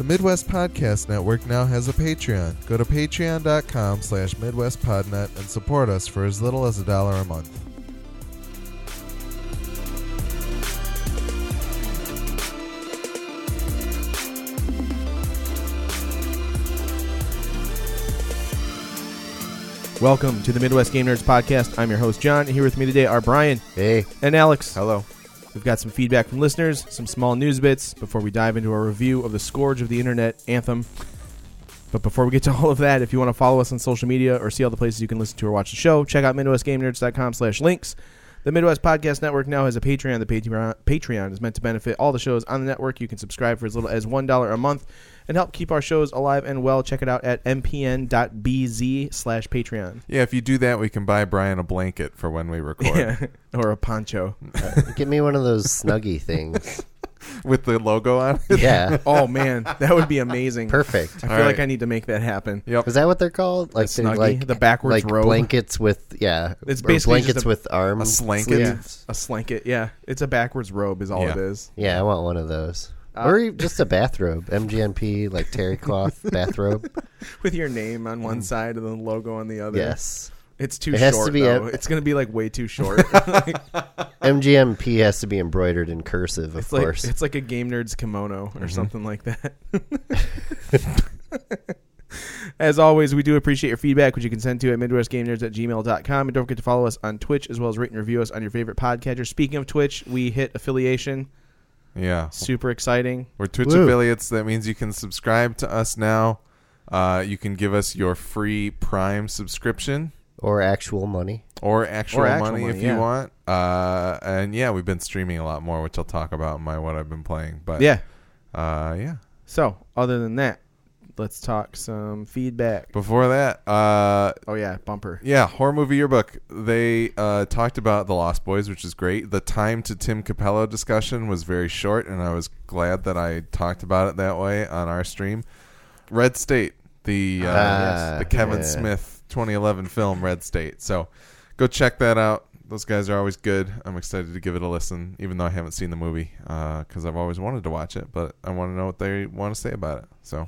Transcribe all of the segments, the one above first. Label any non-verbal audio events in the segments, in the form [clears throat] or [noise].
The Midwest Podcast Network now has a Patreon. Go to patreon.com slash midwestpodnet and support us for as little as a dollar a month. Welcome to the Midwest Game Nerds Podcast. I'm your host, John. and Here with me today are Brian Hey, and Alex. Hello. We've got some feedback from listeners, some small news bits before we dive into our review of the Scourge of the Internet Anthem. But before we get to [laughs] all of that, if you want to follow us on social media or see all the places you can listen to or watch the show, check out MidwestGameNerds.com slash links. The Midwest Podcast Network now has a Patreon. The Patreon, Patreon is meant to benefit all the shows on the network. You can subscribe for as little as $1 a month and help keep our shows alive and well. Check it out at mpn.bz slash Patreon. Yeah, if you do that, we can buy Brian a blanket for when we record [laughs] Yeah. or a poncho. get me one of those [laughs] snuggy things. [laughs] with the logo on it. Yeah, [laughs] Oh, man. That would be amazing. perfect. I feel All like right. I need to make that happen. Yep. Is that what they're called? Like they're snuggie? like The backwards like robe? blankets with yeah. It's or basically blankets just a- with arms. a slanket? sleeves. A slanket, yeah. It's a backwards robe, is all Yeah. it is. Yeah, I want one of those. Uh, or just a bathrobe, MGMP like terry cloth [laughs] bathrobe. With your name on one side and the logo on the other. Yes, It's too It has short, to be though. a- it's going to be, like, way too short. [laughs] [laughs] MGMP has to be embroidered in cursive, of it's, like, course. it's like a Game Nerds kimono Mm-hmm. or something like that. [laughs] As always, we do appreciate your feedback, which you can send to at midwestgamenerds at gmail.com. And don't forget to follow us on Twitch as well as rate and review us on your favorite podcatcher. Speaking of Twitch, we hit affiliation. Yeah. Super exciting. We're Twitch Woo. affiliates. That means you can subscribe to us now. Uh, you can give us your free Prime subscription or actual money. or actual, Or actual money, money, if yeah. you want. Uh, and yeah, we've been streaming a lot more, which I'll talk about in my what I've been playing. But Yeah. uh, yeah. So, other than that, let's talk some feedback. Before that, uh, Oh yeah, bumper. yeah, horror movie yearbook. They uh, talked about the Lost Boys, which is great. The time to Tim Cappello discussion was very short, and I was glad that I talked about it that way on our stream. Red State, the uh, Ah, the Kevin yeah. Smith 2011 film Red State. So go check that out. Those guys are always good. I'm excited to give it a listen, even though I haven't seen the movie because I've always wanted to watch it, but I want to know what they want to say about it. So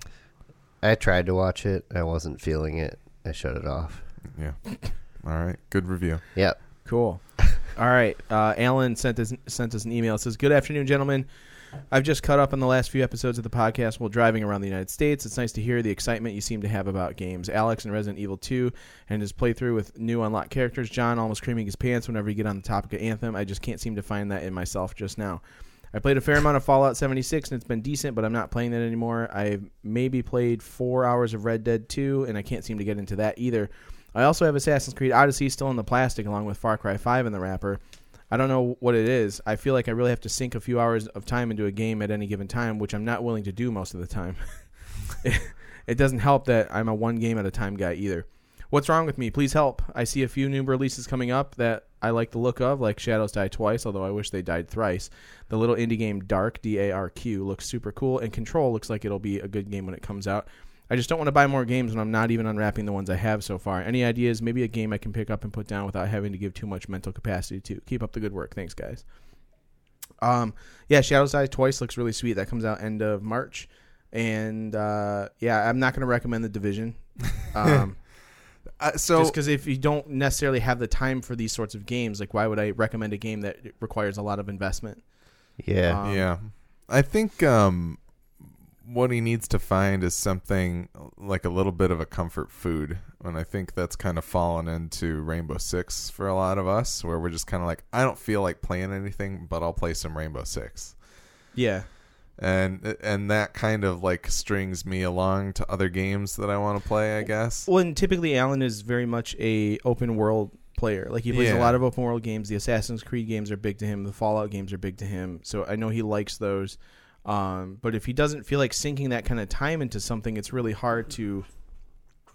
I tried to watch it. I wasn't feeling it. I shut it off. yeah, all right, good review. Yep. Cool. [laughs] All right. Uh, Alan sent us sent us an email. It says, "Good afternoon, gentlemen. I've just caught up on the last few episodes of the podcast while driving around the United States. It's nice to hear the excitement you seem to have about games. Alex in Resident Evil 2 and his playthrough with new unlocked characters. John almost creaming his pants whenever you get on the topic of Anthem. I just can't seem to find that in myself just now. I played a fair amount of Fallout 76 and it's been decent, but I'm not playing that anymore. I've maybe played four hours of Red Dead 2 and I can't seem to get into that either. I also have Assassin's Creed Odyssey still in the plastic along with Far Cry 5 in the wrapper. I don't know what it is. I feel like I really have to sink a few hours of time into a game at any given time, which I'm not willing to do most of the time. [laughs] it, it doesn't help that I'm a one game at a time guy either. What's wrong with me? Please help. I see a few new releases coming up that I like the look of, like Shadows Die Twice, although I wish they died thrice. The little indie game Dark, D A R Q, looks super cool, and Control looks like it'll be a good game when it comes out. I just don't want to buy more games when I'm not even unwrapping the ones I have so far. Any ideas? Maybe a game I can pick up and put down without having to give too much mental capacity to. Keep up the good work. Thanks, guys. Um, yeah, Shadows Die Twice looks really sweet. That comes out end of March, and uh, yeah, I'm not going to recommend the Division. [laughs] Um, Uh, so just because if you don't necessarily have the time for these sorts of games, like why would I recommend a game that requires a lot of investment? Yeah. Um, yeah, I think um, what he needs to find is something like a little bit of a comfort food, and I think that's kind of fallen into Rainbow Six for a lot of us, where we're just kind of like, I don't feel like playing anything, but I'll play some Rainbow Six, Yeah, and and that kind of like strings me along to other games that I want to play, I guess. Well, and typically Alan is very much a open world player. Like he plays a lot of open world games. The Assassin's Creed games are big to him. The Fallout games are big to him. So I know he likes those. Um, but if he doesn't feel like sinking that kind of time into something, it's really hard to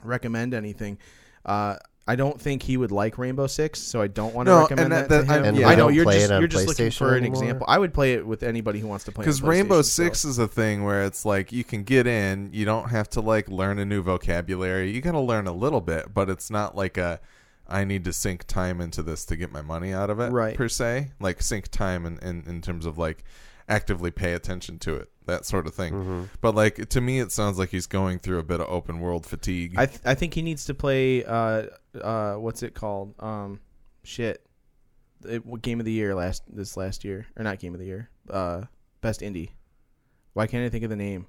recommend anything. Uh, I don't think he would like Rainbow Six, so I don't want to No, recommend that, that- to him. And we I know don't you're play just you're just looking for an anymore? example. I would play it with anybody who wants to play. Because Rainbow Six still. is a thing where it's like you can get in, you don't have to like learn a new vocabulary. You got to learn a little bit, but it's not like a I need to sink time into this to get my money out of it, Right. Per se, like sink time in, in in terms of like actively pay attention to it, that sort of thing. Mm-hmm. But like to me, it sounds like he's going through a bit of open world fatigue. I th- I think he needs to play. Uh, uh, what's it called? Um, shit. It, what game of the year last this last year or not game of the year? Uh, best indie. Why can't I think of the name?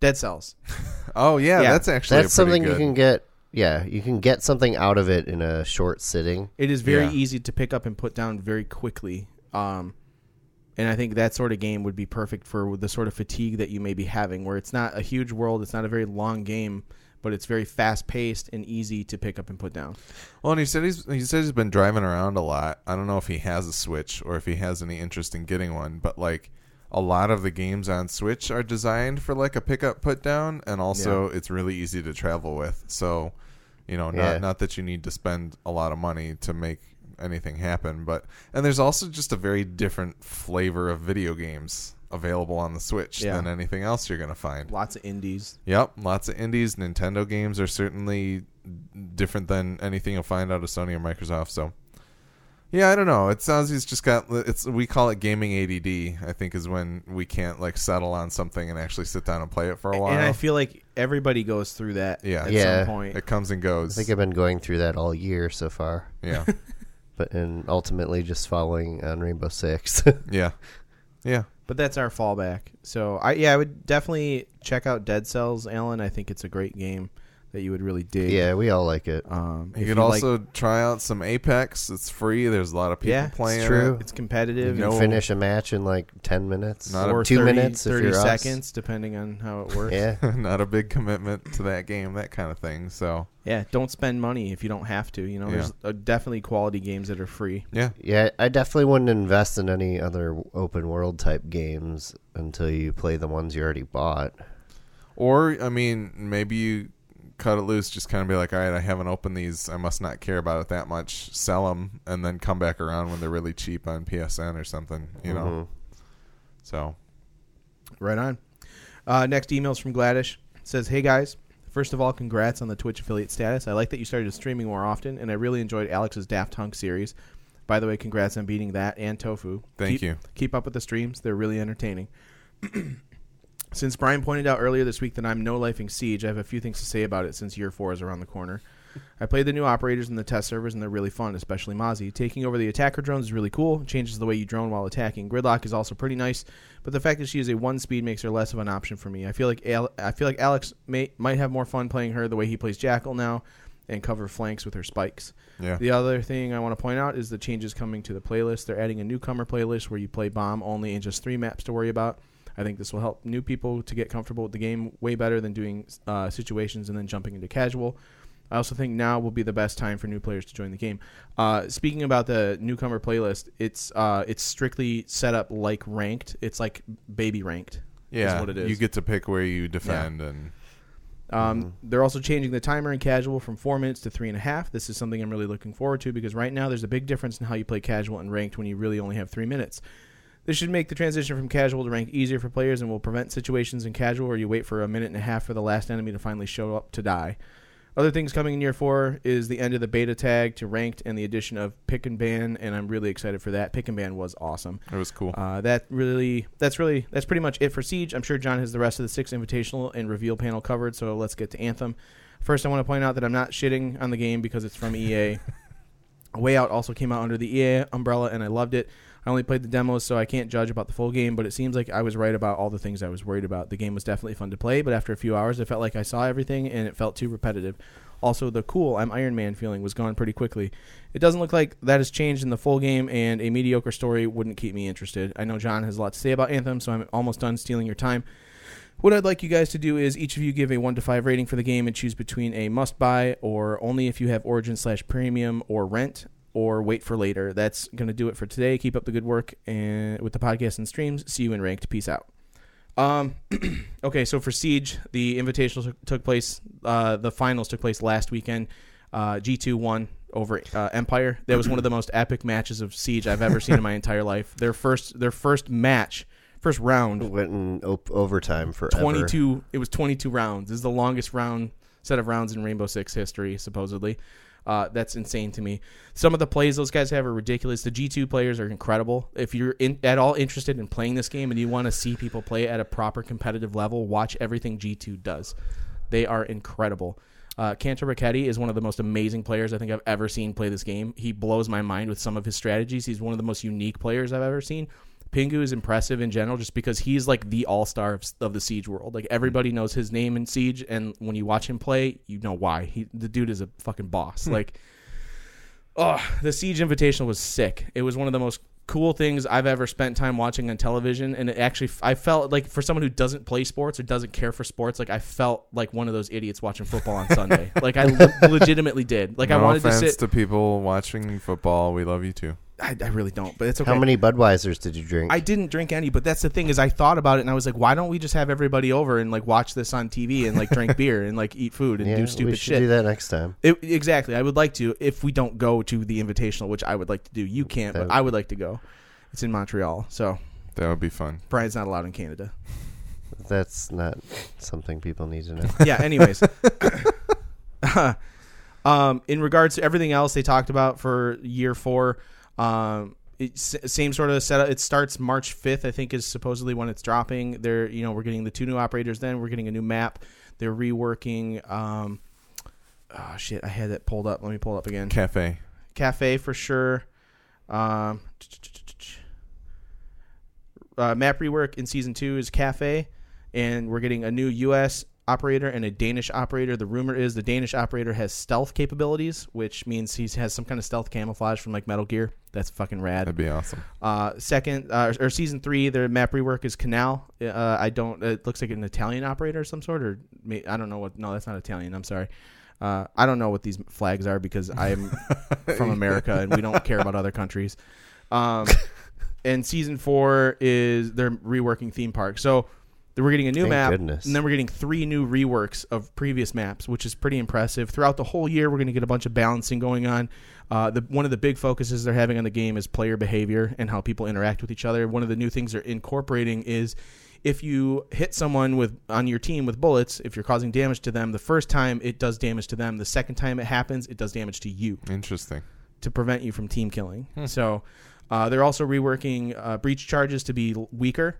Dead Cells. [laughs] oh yeah, Yeah. that's actually That's a pretty something you can get. Yeah, you can get something out of it in a short sitting. It is very Yeah. easy to pick up and put down very quickly. Um, and I think that sort of game would be perfect for the sort of fatigue that you may be having, where it's not a huge world, it's not a very long game, but it's very fast paced and easy to pick up and put down. Well, and he said he's he says he's been driving around a lot. I don't know if he has a Switch or if he has any interest in getting one, but like a lot of the games on Switch are designed for like a pickup put down, and also it's really easy to travel with. So, you know, not Yeah. not that you need to spend a lot of money to make anything happen, but and there's also just a very different flavor of video games available on the Switch Yeah. than anything else you're gonna find. Lots of indies. Yep, lots of indies. Nintendo games are certainly different than anything you'll find out of Sony or Microsoft. So, yeah, I don't know. It sounds he's just got it's. We call it gaming ADD. I think is when we can't like settle on something and actually sit down and play it for a while. And I feel like everybody goes through that Yeah. at Yeah. some point. it comes and goes. I think I've been going through that all year so far, yeah, [laughs] but and ultimately just following on Rainbow Six. [laughs] yeah, yeah. But that's our fallback. So I yeah, I would definitely check out Dead Cells, Alan. I think it's a great game that you would really dig. yeah, we all like it. Um, You if could like- also try out some Apex. It's free. There's a lot of people Yeah, it's playing. true. it. it's competitive. You no- can finish a match in like ten minutes, Not or or two 30 minutes if 30 you're us. seconds, depending on how it works. Yeah, [laughs] Not a big commitment to that game. That kind of thing. So Yeah, don't spend money if you don't have to. You know, there's uh, definitely quality games that are free. yeah, yeah. I definitely wouldn't invest in any other open world type games until you play the ones you already bought. Or I mean, maybe you cut it loose, just kind of be like, all right, I haven't opened these. I must not care about it that much. Sell them, and then come back around when they're really cheap on PSN or something. You know. Mhm. So Right on. Uh, next email's from Gladish. It says, "Hey guys, first of all, congrats on the Twitch affiliate status. I like that you started streaming more often, and I really enjoyed Alex's Daft Punk series. By the way, congrats on beating that and Tofu. thank Keep- you. Keep up with the streams; they're really entertaining." [clears throat] Since Brian pointed out earlier this week that I'm no lifing Siege, I have a few things to say about it since year four is around the corner. I played the new operators in the test servers, and they're really fun, especially Mozzie. Taking over the attacker drones is really cool. It changes the way you drone while attacking. Gridlock is also pretty nice, but the fact that she is a one speed makes her less of an option for me. I feel like Al- I feel like Alex may might have more fun playing her the way he plays Jackal now, and cover flanks with her spikes. Yeah. The other thing I want to point out is the changes coming to the playlist. They're adding a newcomer playlist where you play bomb only and just three maps to worry about. I think this will help new people to get comfortable with the game way better than doing uh, situations and then jumping into casual. I also think now will be the best time for new players to join the game. Uh, speaking about the newcomer playlist, it's uh, it's strictly set up like ranked. It's like baby ranked. Yeah. what it is. You get to pick where you defend, and Um, They're also changing the timer in casual from four minutes to three and a half. This is something I'm really looking forward to because right now there's a big difference in how you play casual and ranked when you really only have three minutes. This should make the transition from casual to ranked easier for players and will prevent situations in casual where you wait for a minute and a half for the last enemy to finally show up to die. Other things coming in year four is the end of the beta tag to ranked and the addition of pick and ban, and I'm really excited for that. Pick and ban was awesome. it was cool. Uh, that really, that's really, that's pretty much it for Siege. I'm sure John has the rest of the six invitational and reveal panel covered. So let's get to Anthem. First, I want to point out that I'm not shitting on the game because it's from EA. [laughs] Way Out also came out under the EA umbrella, and I loved it. I only played the demos, so I can't judge about the full game. But it seems like I was right about all the things I was worried about. The game was definitely fun to play, but after a few hours, I felt like I saw everything, and it felt too repetitive. Also, the cool I'm Iron Man feeling was gone pretty quickly. It doesn't look like that has changed in the full game, and a mediocre story wouldn't keep me interested. I know John has a lot to say about Anthem, so I'm almost done stealing your time. What I'd like you guys to do is each of you give a one to five rating for the game and choose between a must buy or only if you have Origin slash Premium or rent or wait for later. That's going to do it for today. Keep up the good work and with the podcast and streams. See you in ranked. Peace out. Um, [clears throat] okay, so for Siege, the invitational took, took place. Uh, the finals took place last weekend. Uh, G2 won over uh, Empire. That was one of the most epic matches of Siege I've ever seen in my entire life. Their first, their first match, first round Went in op- overtime for 22 it was 22 rounds this is the longest round set of rounds in rainbow six history supposedly Uh, that's insane to me. Some of the plays those guys have are ridiculous. The G2 players are incredible. If you're in, at all interested in playing this game and you want to see people play at a proper competitive level, watch everything G2 does. They are incredible. Uh, Kantoraketti is one of the most amazing players I think I've ever seen play this game. He blows my mind with some of his strategies. He's one of the most unique players I've ever seen. Pengu is impressive in general just because he's like the all star of, of the Siege world. Like everybody knows his name in Siege, and when you watch him play, you know why. He the dude is a fucking boss. Hmm. like, oh, the Siege Invitational was sick. It was one of the most cool things I've ever spent time watching on television, and it actually I felt like for someone who doesn't play sports or doesn't care for sports, like I felt like one of those idiots watching football on Sunday. [laughs] like I le- legitimately did. Like I no wanted to sit. to people watching football. We love you too. I, I really don't, but it's okay. How many Budweisers did you drink? I didn't drink any, but that's the thing is I thought about it and I was like, why don't we just have everybody over and like watch this on TV and like drink [laughs] beer and like eat food and yeah, do we stupid should shit. do that next time. It, exactly. I would like to if we don't go to the invitational, which I would like to do. You can't, but That- I would like to go. It's in Montreal, so That would be fun. Brian's not allowed in Canada. [laughs] That's not something people need to know. yeah. Anyways, [laughs] um, in regards to everything else they talked about for year four, um, it's same sort of setup. It starts March fifth, I think, is supposedly when it's dropping. They're you know we're getting the two new operators. Then we're getting a new map. They're reworking. Um, oh shit, I had that pulled up. Let me pull it up again. Cafe. Cafe for sure. Um, uh, map rework in season two is Cafe, and we're getting a new U.S. operator and a Danish operator. The rumor is the Danish operator has stealth capabilities, which means he has some kind of stealth camouflage from like Metal Gear. That's fucking rad. That'd be awesome. Uh, second uh, or season three, their map rework is Canal. Uh, I don't. It looks like an Italian operator of some sort, or I don't know what. No, that's not Italian. I'm sorry. Uh, I don't know what these flags are because I'm [laughs] from America and we don't care about other countries. Um, [laughs] and season four is they're reworking theme park. So we're getting a new Thank map, goodness. and then we're getting three new reworks of previous maps, which is pretty impressive. Throughout the whole year, we're going to get a bunch of balancing going on. Uh, the one of the big focuses they're having on the game is player behavior and how people interact with each other. One of the new things they're incorporating is if you hit someone with on your team with bullets, if you're causing damage to them, the first time it does damage to them. The second time it happens, it does damage to you Interesting. to prevent you from team killing. So uh, they're also reworking uh, breach charges to be weaker,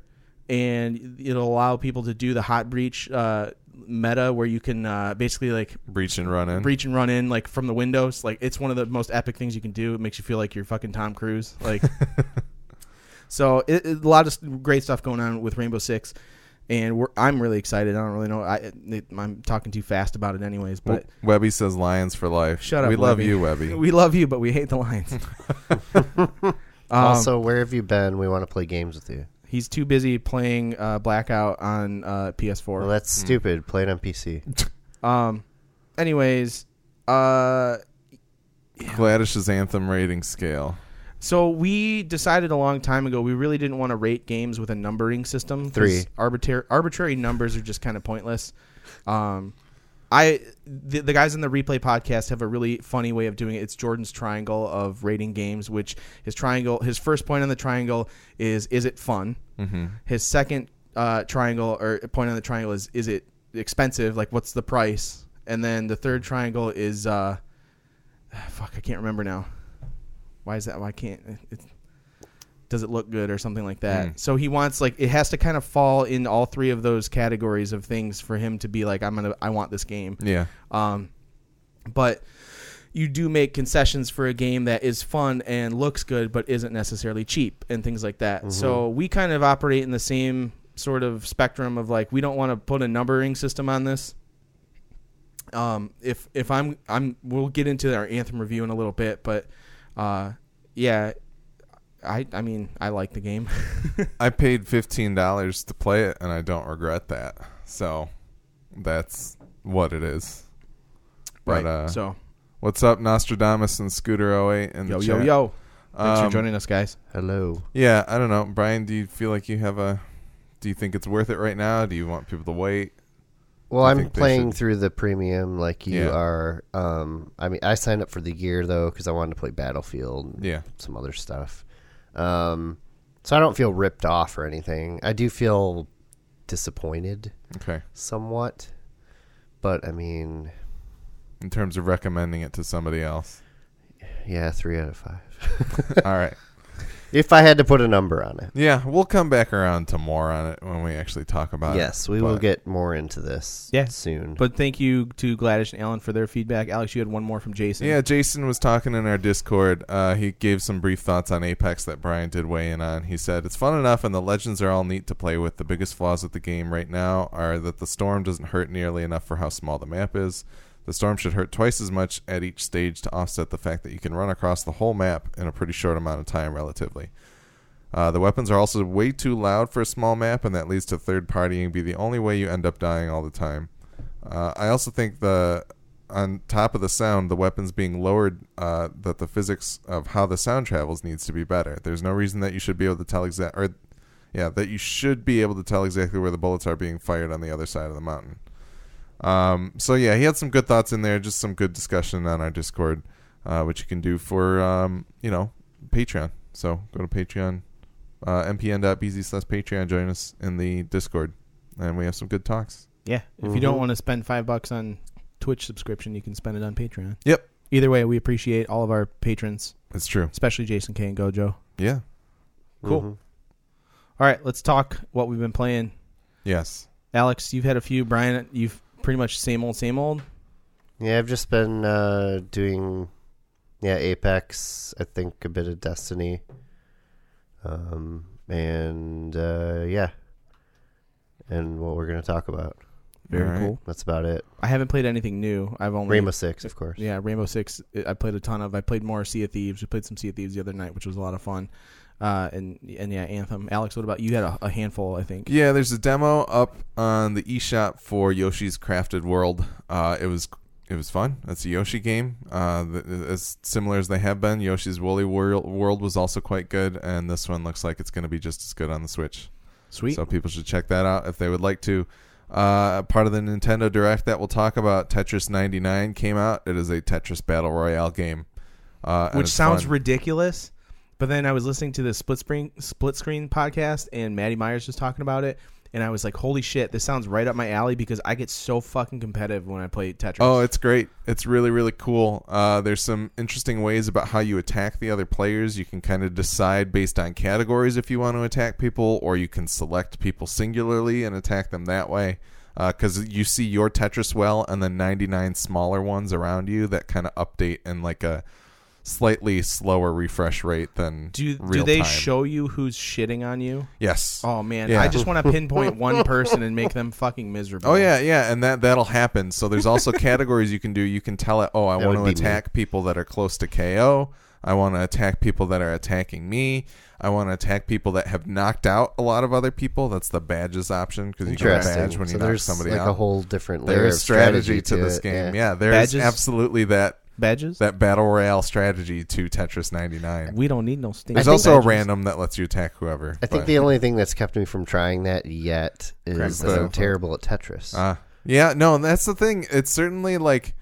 and it'll allow people to do the hot breach uh, meta where you can uh, basically like Breach and run in. breach and run in like from the windows. Like it's one of the most epic things you can do. It makes you feel like you're fucking Tom Cruise. Like [laughs] so, it, it- a lot of great stuff going on with Rainbow Six. And we're, I'm really excited. I don't really know. I, it, I'm talking too fast about it, anyways. But Webby says Lions for life. Shut up, We love you, Webby. [laughs] we love you, but we hate the Lions. [laughs] um, also, where have you been? We want to play games with you. He's too busy playing uh, Blackout on uh, PS4. Well, that's stupid. Play it on PC. [laughs] um, anyways, uh, Gladish's anthem rating scale. so we decided a long time ago we really didn't want to rate games with a numbering system. 'cause Three. arbitrary arbitrary numbers are just kind of pointless. Um, I the, the guys in the replay podcast have a really funny way of doing it. It's Jordan's triangle of rating games, which his triangle, his first point on the triangle is is it fun? Mm-hmm. His second uh, triangle or point on the triangle is is it expensive? Like what's the price? And then the third triangle is uh, [sighs] fuck, I can't remember now. Why is that? Why can't it? it does it look good or something like that? Hmm. So he wants like it has to kind of fall in all three of those categories of things for him to be like I'm gonna I want this game. Yeah. Um, but you do make concessions for a game that is fun and looks good, but isn't necessarily cheap and things like that. So we kind of operate in the same sort of spectrum of like we don't want to put a numbering system on this. Um, if if I'm I'm we'll get into our anthem review in a little bit, but uh, yeah, I I mean I like the game. I [laughs] paid fifteen dollars to play it, and I don't regret that. So that's what it is. But, uh, so What's up, Nostradamus and Scooter 08 in the yo yo chat? yo, thanks Um, for joining us, guys. Hello. Yeah, I don't know, Brian. Do you feel like you have a? Do you think it's worth it right now? Do you want people to wait? Well, I I'm playing should- through the premium like you Yeah. are. Um, I mean, I signed up for the year though because I wanted to play Battlefield and Yeah. some other stuff. Um, so I don't feel ripped off or anything. I do feel disappointed Okay. somewhat, but I mean, in terms of recommending it to somebody else? Yeah, three out of five. [laughs] All right. If I had to put a number on it. Yeah, we'll come back around to more on it when we actually talk about it. yes, we will but- get more into this Yeah. soon. But thank you to Gladys and Alan for their feedback. Alex, you had one more from Jason. Yeah, Jason was talking in our Discord. Uh, he gave some brief thoughts on Apex that Brian did weigh in on. He said, It's fun enough, and the legends are all neat to play with. The biggest flaws with the game right now are that the storm doesn't hurt nearly enough for how small the map is. The storm should hurt twice as much at each stage to offset the fact that you can run across the whole map in a pretty short amount of time, relatively. Uh, the weapons are also way too loud for a small map, and that leads to third partying be the only way you end up dying all the time. Uh, I also think the on top of the sound, the weapons being lowered, uh, that the physics of how the sound travels needs to be better. There's no reason that you should be able to tell exact or yeah that you should be able to tell exactly where the bullets are being fired on the other side of the mountain. Um, so yeah, he had some good thoughts in there, just some good discussion on our Discord, uh, which you can do for um, you know Patreon. So go to Patreon, uh, mpn.bz slash Patreon. Join us in the Discord, and we have some good talks. Yeah. If you don't Mhm. want to spend five bucks on Twitch subscription, you can spend it on Patreon. Yep. Either way, we appreciate all of our patrons, It's true. especially Jason K and Gojo. Yeah. Cool. Mhm. All right, let's talk what we've been playing. Yes. Alex, you've had a few. Brian, you've pretty much same old, same old. Yeah, I've just been uh, doing, yeah, Apex. I think a bit of Destiny, um, and uh, yeah, and what we're gonna talk about. Very All right. cool. That's about it. I haven't played anything new. I've only Rainbow Six, of course. Yeah, Rainbow Six. I played a ton of. I played more Sea of Thieves. We played some Sea of Thieves the other night, which was a lot of fun. Uh, and and yeah, Anthem. Alex, what about you? Had a, a handful, I think. Yeah, there's a demo up on the eShop for Yoshi's Crafted World. Uh, it was it was fun. It's a Yoshi game, uh, th- as similar as they have been. Yoshi's Woolly World, World was also quite good, and this one looks like it's going to be just as good on the Switch. Sweet. So people should check that out if they would like to. Uh, part of the Nintendo Direct that we'll talk about, Tetris 99 came out. It is a Tetris Battle Royale game, uh, which sounds fun. ridiculous. But then I was listening to the split screen split screen podcast, and Maddy Myers was talking about it, and I was like, "Holy shit, this sounds right up my alley!" Because I get so fucking competitive when I play Tetris. Oh, it's great. It's really, really cool. Uh, there's some interesting ways about how you attack the other players. You can kind of decide based on categories if you want to attack people, or you can select people singularly and attack them that way. Because you see your Tetris well, and then 99 smaller ones around you that kind of update in like a slightly slower refresh rate than do do they time. show you who's shitting on you? Yes. Oh man, Yeah. I just want to pinpoint one person and make them fucking miserable. Oh yeah, yeah, and that that'll happen. So there's also categories you can do. You can tell it, oh, I That want to would be me. attack people that are close to KO. I want to attack people that are attacking me. I want to attack people that have knocked out a lot of other people. That's the badges option because you get a badge when so you knock there's somebody like out. a whole different layer there's of strategy, to this it, game. Yeah. Yeah, there's Badges? absolutely that badges. that battle royale strategy to Tetris 99. we don't need no sting. There's think also a random that lets you attack whoever. I think but- the only thing that's kept me from trying that yet is that I'm terrible at Tetris. Uh, yeah, no, and that's the thing. It's certainly like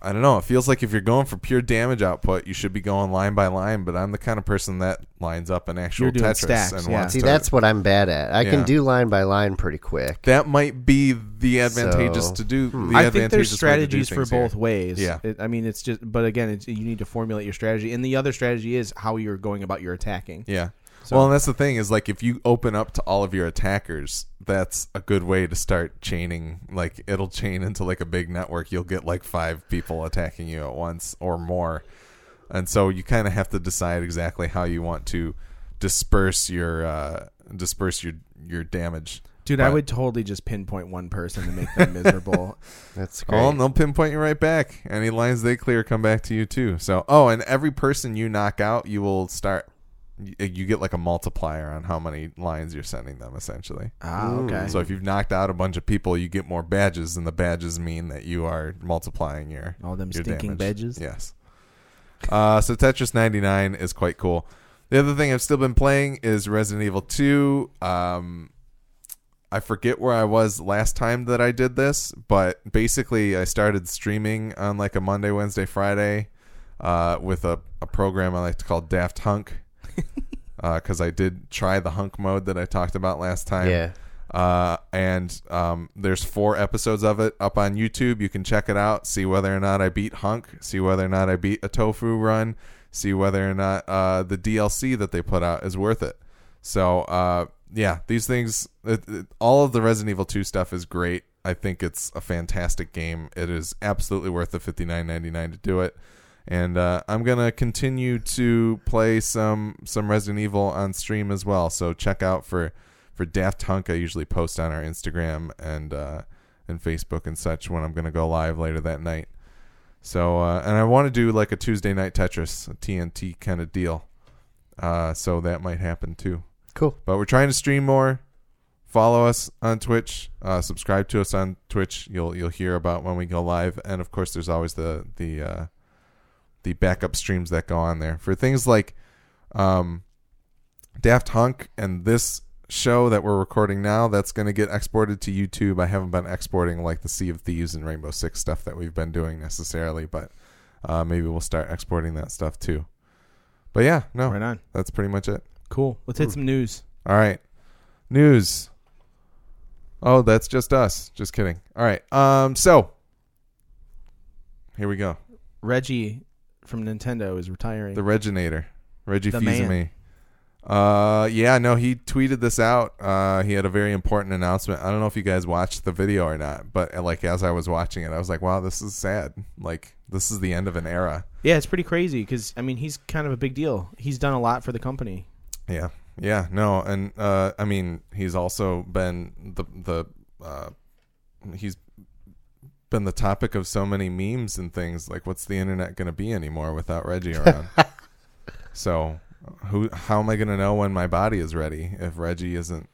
I don't know. It feels like if you're going for pure damage output, you should be going line by line. But I'm the kind of person that lines up an actual You're doing Tetris stacks, and yeah. wants See, to. that's what I'm bad at. I Yeah. can do line by line pretty quick. that might be the advantageous So, to do. hmm. The I think there's advantageous way to do strategies for things here. both ways. Yeah. It, I mean, it's just, but again, it's, you need to formulate your strategy, and the other strategy is how you're going about your attacking. Yeah. So- well, and that's the thing is like if you open up to all of your attackers, that's a good way to start chaining. Like it'll chain into like a big network. You'll get like five people attacking you at once or more, and so you kind of have to decide exactly how you want to disperse your uh, disperse your your damage. Dude, I would totally just pinpoint one person to make them miserable. [laughs] That's great. Oh, and they'll pinpoint you right back. Any lines they clear come back to you too. So, oh, and every person you knock out, you will start. You you get like a multiplier on how many lines you're sending them, essentially. ah, okay. So if you've knocked out a bunch of people, you get more badges, and the badges mean that you are multiplying your All them your stinking damage. badges. Yes. Uh, so Tetris 99 is quite cool. The other thing I've still been playing is Resident Evil 2. Um, I forget where I was last time that I did this, but basically I started streaming on like a Monday, Wednesday, Friday uh, with a, a program I like to call Daft Hunk. [laughs] Because I did try the hunk mode that I talked about last time. yeah. Uh, and um, there's four episodes of it up on YouTube. You can check it out, see whether or not I beat Hunk, see whether or not I beat a Tofu run, see whether or not uh, the DLC that they put out is worth it. So uh, yeah, these things, it, it, all of the Resident Evil 2 stuff is great. I think it's a fantastic game. It is absolutely worth the fifty nine ninety nine to do it. And uh, I'm gonna continue to play some some Resident Evil on stream as well. So check out for for Daft Hunk. I usually post on our Instagram and uh, and Facebook and such when I'm gonna go live later that night. So uh, and I want to do like a Tuesday night Tetris, a TNT kind of deal. Uh, so that might happen too. Cool. But we're trying to stream more. Follow us on Twitch. Uh, subscribe to us on Twitch. You'll you'll hear about when we go live, and of course, there's always the the uh, the backup streams that go on there for things like um, Daft Hunk and this show that we're recording now. That's going to get exported to YouTube. I haven't been exporting like the Sea of Thieves and Rainbow Six stuff that we've been doing necessarily, but uh, maybe we'll start exporting that stuff too. But yeah, no, Right on. that's pretty much it. Cool. Let's hit some news. All right. News. Oh, that's just us. Just kidding. All right. Um so here we go. Reggie from Nintendo is retiring. The Reginator. Reggie The Fils-Aimé. Uh yeah, no, he tweeted this out. Uh he had a very important announcement. I don't know if you guys watched the video or not, but uh, like as I was watching it, I was like, wow, this is sad. Like this is the end of an era. yeah, it's pretty crazy because I mean he's kind of a big deal. He's done a lot for the company. Yeah, yeah, no, and uh, I mean, he's also been the the uh, he's been the topic of so many memes and things. Like, what's the internet going to be anymore without Reggie [laughs] around? so, who? How am I going to know when my body is ready if Reggie isn't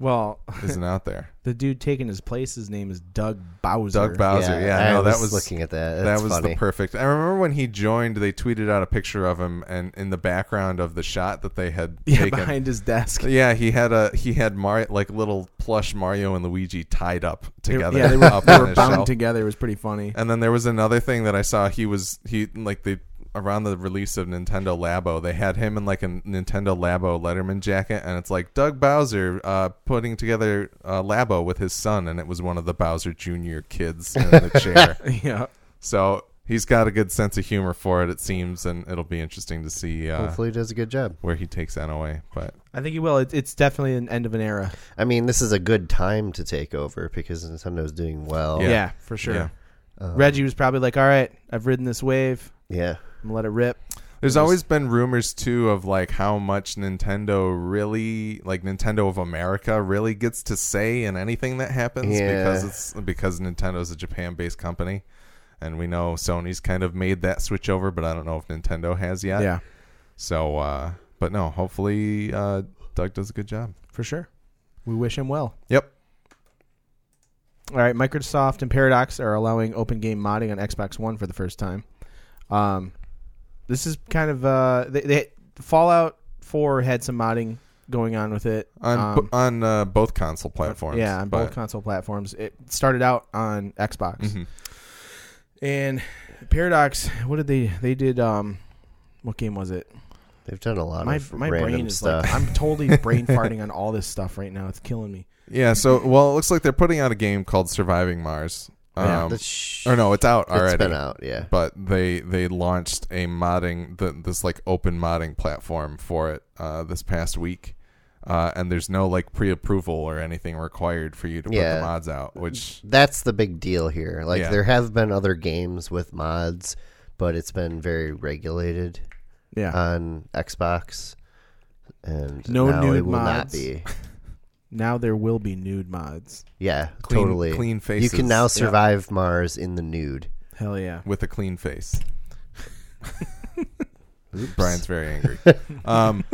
Well, isn't out there? [laughs] the dude taking his place, his name is Doug Bowser. Doug Bowser. Yeah, I no, that was was looking at that. that was funny. the perfect. I remember when he joined, they tweeted out a picture of him, and in the background of the shot that they had Yeah, taken, behind his desk. Yeah, he had a he had Mario like little plush Mario and Luigi tied up They- together. yeah, they [laughs] were, up they were his bound shelf. together. It was pretty funny. And then there was another thing that I saw. He was he like they around the release of Nintendo Labo, they had him in like a Nintendo Labo Letterman jacket, and it's like Doug Bowser uh, putting together uh, Labo with his son, and it was one of the Bowser Junior kids in the [laughs] chair. yeah. So he's got a good sense of humor for it, it seems, and it'll be interesting to see uh, Hopefully, he does a good job. where he takes that away. But I think he will. It, it's definitely an end of an era. I mean, this is a good time to take over because Nintendo's doing well. Yeah, Yeah. for sure. yeah. Um, Reggie was probably like, "All right, I've ridden this wave. Yeah. I'm let it rip." There's always been rumors too of like how much Nintendo really like Nintendo of America really gets to say in anything that happens Yeah. because it's because Nintendo's a Japan based company. And we know Sony's kind of made that switch over, but I don't know if Nintendo has yet. yeah, So uh but no, hopefully uh Doug does a good job. for sure. We wish him well. Yep. All right, Microsoft and Paradox are allowing open game modding on Xbox One for the first time. Um, this is kind of uh, they, they Fallout Four had some modding going on with it On Um, on uh, both console platforms. Yeah, on both but- console platforms. It started out on Xbox, Mhm. and Paradox. What did they? They did. Um, what game was it? They've done a lot My of my random brain is stuff. like I'm totally brain [laughs] farting on all this stuff right now. It's killing me. Yeah, so well it looks like they're putting out a game called Surviving Mars. Yeah, Um, That's sh- or no, it's out it's already. been out. Yeah. but they they launched a modding the, this like open modding platform for it uh, this past week uh, and there's no like pre-approval or anything required for you to put the mods out which That's the big deal here. Like Yeah. there have been other games with mods, but it's been very regulated Yeah. on Xbox, and No now nude it will mods. not be. [laughs] now there will be nude mods. Yeah, clean, totally. clean faces. you faces can now survive Mars in the nude. Hell yeah. with a clean face [laughs] Oops. brian's very angry [laughs] um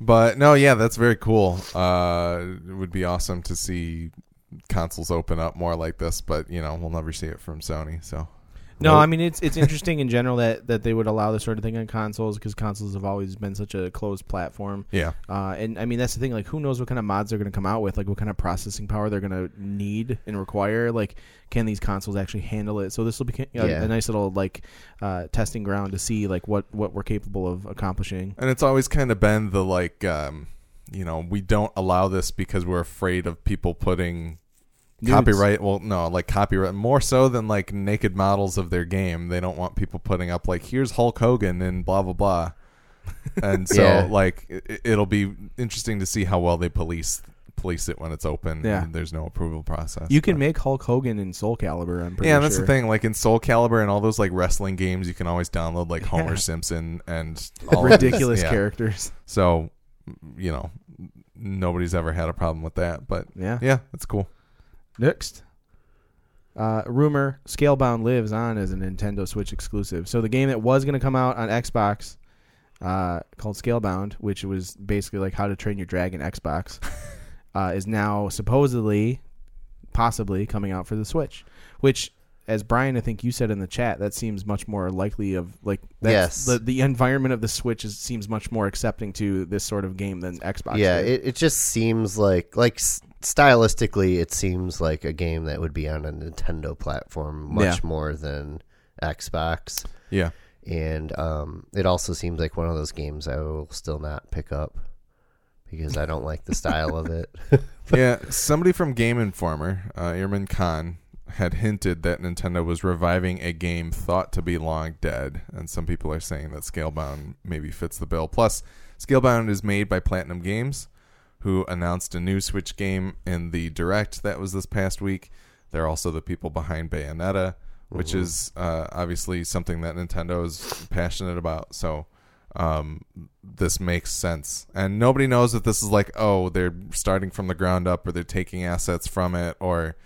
but no yeah that's very cool uh it would be awesome to see consoles open up more like this but you know we'll never see it from sony so No, Nope. I mean it's it's interesting in general that, that they would allow this sort of thing on consoles because consoles have always been such a closed platform. yeah Uh, and I mean that's the thing. Like, who knows what kind of mods they're going to come out with? Like, what kind of processing power they're going to need and require? Like, can these consoles actually handle it? So this will be a, Yeah. a nice little like uh, testing ground to see like what what we're capable of accomplishing. And it's always kind of been the like, um, you know, we don't allow this because we're afraid of people putting Nudes. copyright. Well, no, like copyright more so than like naked models of their game. They don't want people putting up like here's Hulk Hogan and blah blah blah. [laughs] And so, Yeah. like, it, it'll be interesting to see how well they police police it when it's open. Yeah. and there's no approval process. You can But- make Hulk Hogan in Soul Calibur. I'm pretty sure. yeah, that's sure. the thing. Like in Soul Calibur and all those like wrestling games, you can always download like Homer Yeah. Simpson and [laughs] all Ridiculous yeah. characters. So, you know, nobody's ever had a problem with that. But Yeah. yeah, it's cool. Next. Uh, rumor Scalebound lives on as a Nintendo Switch exclusive. So the game that was going to come out on Xbox, uh, called Scalebound, which was basically like How to Train Your Dragon Xbox, [laughs] uh, is now supposedly, possibly coming out for the Switch. Which, as Brian, I think you said in the chat, that seems much more likely of like Yes. the the environment of the Switch is, seems much more accepting to this sort of game than Xbox. yeah, it, it just seems like like stylistically, it seems like a game that would be on a Nintendo platform much Yeah. more than Xbox, Yeah. and um, it also seems like one of those games I will still not pick up because I don't like the style of it. [laughs] [laughs] yeah, somebody from Game Informer, uh, Imran Khan, had hinted that Nintendo was reviving a game thought to be long dead, and some people are saying that Scalebound maybe fits the bill. Plus, Scalebound is made by Platinum Games, who announced a new Switch game in the Direct that was this past week. They're also the people behind Bayonetta, which Mhm. is uh, obviously something that Nintendo is passionate about. So um, this makes sense. And nobody knows that this is like, oh, they're starting from the ground up or they're taking assets from it or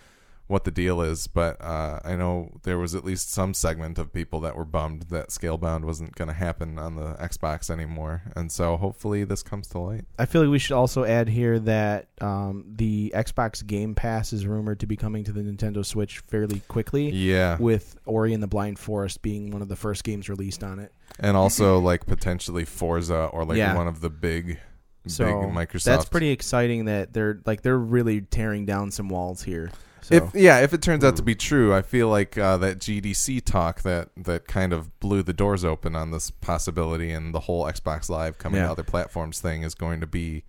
what the deal is. But uh, I know there was at least some segment of people that were bummed that Scalebound wasn't going to happen on the Xbox anymore. And so hopefully this comes to light. I feel like we should also add here that um, the Xbox Game Pass is rumored to be coming to the Nintendo Switch fairly quickly, Yeah. with Ori and the Blind Forest being one of the first games released on it. And also like potentially Forza or like Yeah. one of the big, So big Microsoft. that's pretty exciting that they're like they're really tearing down some walls here. So If yeah, if it turns out to be true, I feel like uh, that GDC talk that that kind of blew the doors open on this possibility, and the whole Xbox Live coming Yeah. to other platforms thing is going to be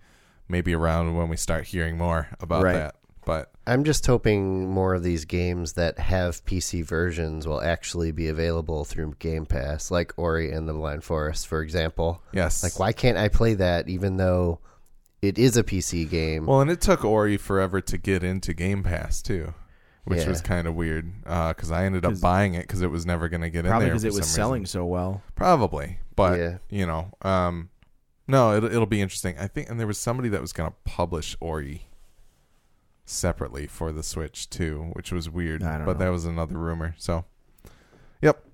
maybe around when we start hearing more about Right. that. But I'm just hoping more of these games that have PC versions will actually be available through Game Pass, like Ori and the Blind Forest, for example. yes, Like, why can't I play that even though it is a PC game? Well, and it took Ori forever to get into Game Pass too, which Yeah. was kind of weird because I ended up 'Cause- buying it because it was never going to get in probably there because for it was some selling reason. so well. Probably, but Yeah. you know, um, no, it'll, it'll be interesting. I think, and there was somebody that was going to publish Ori separately for the Switch too, which was weird. I don't but know. that was another rumor. So, yep,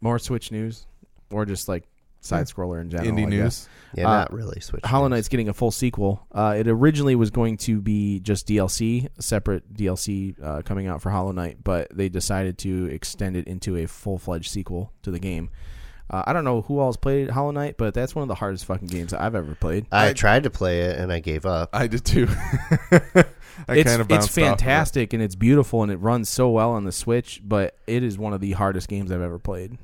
More Switch news, or just like side scroller in general. indie I guess. news. yeah, uh, not really Switch. Hollow. Knight's getting a full sequel. Uh, it originally was going to be just DLC, a separate DLC uh, coming out for Hollow Knight, but they decided to extend it into a full fledged sequel to the game. Uh, I don't know who all's played Hollow Knight, but that's one of the hardest fucking games I've ever played. I, I- tried to play it and I gave up. I did too. [laughs] I it's kind of it's fantastic and it's beautiful and it runs so well on the Switch, but it is one of the hardest games I've ever played.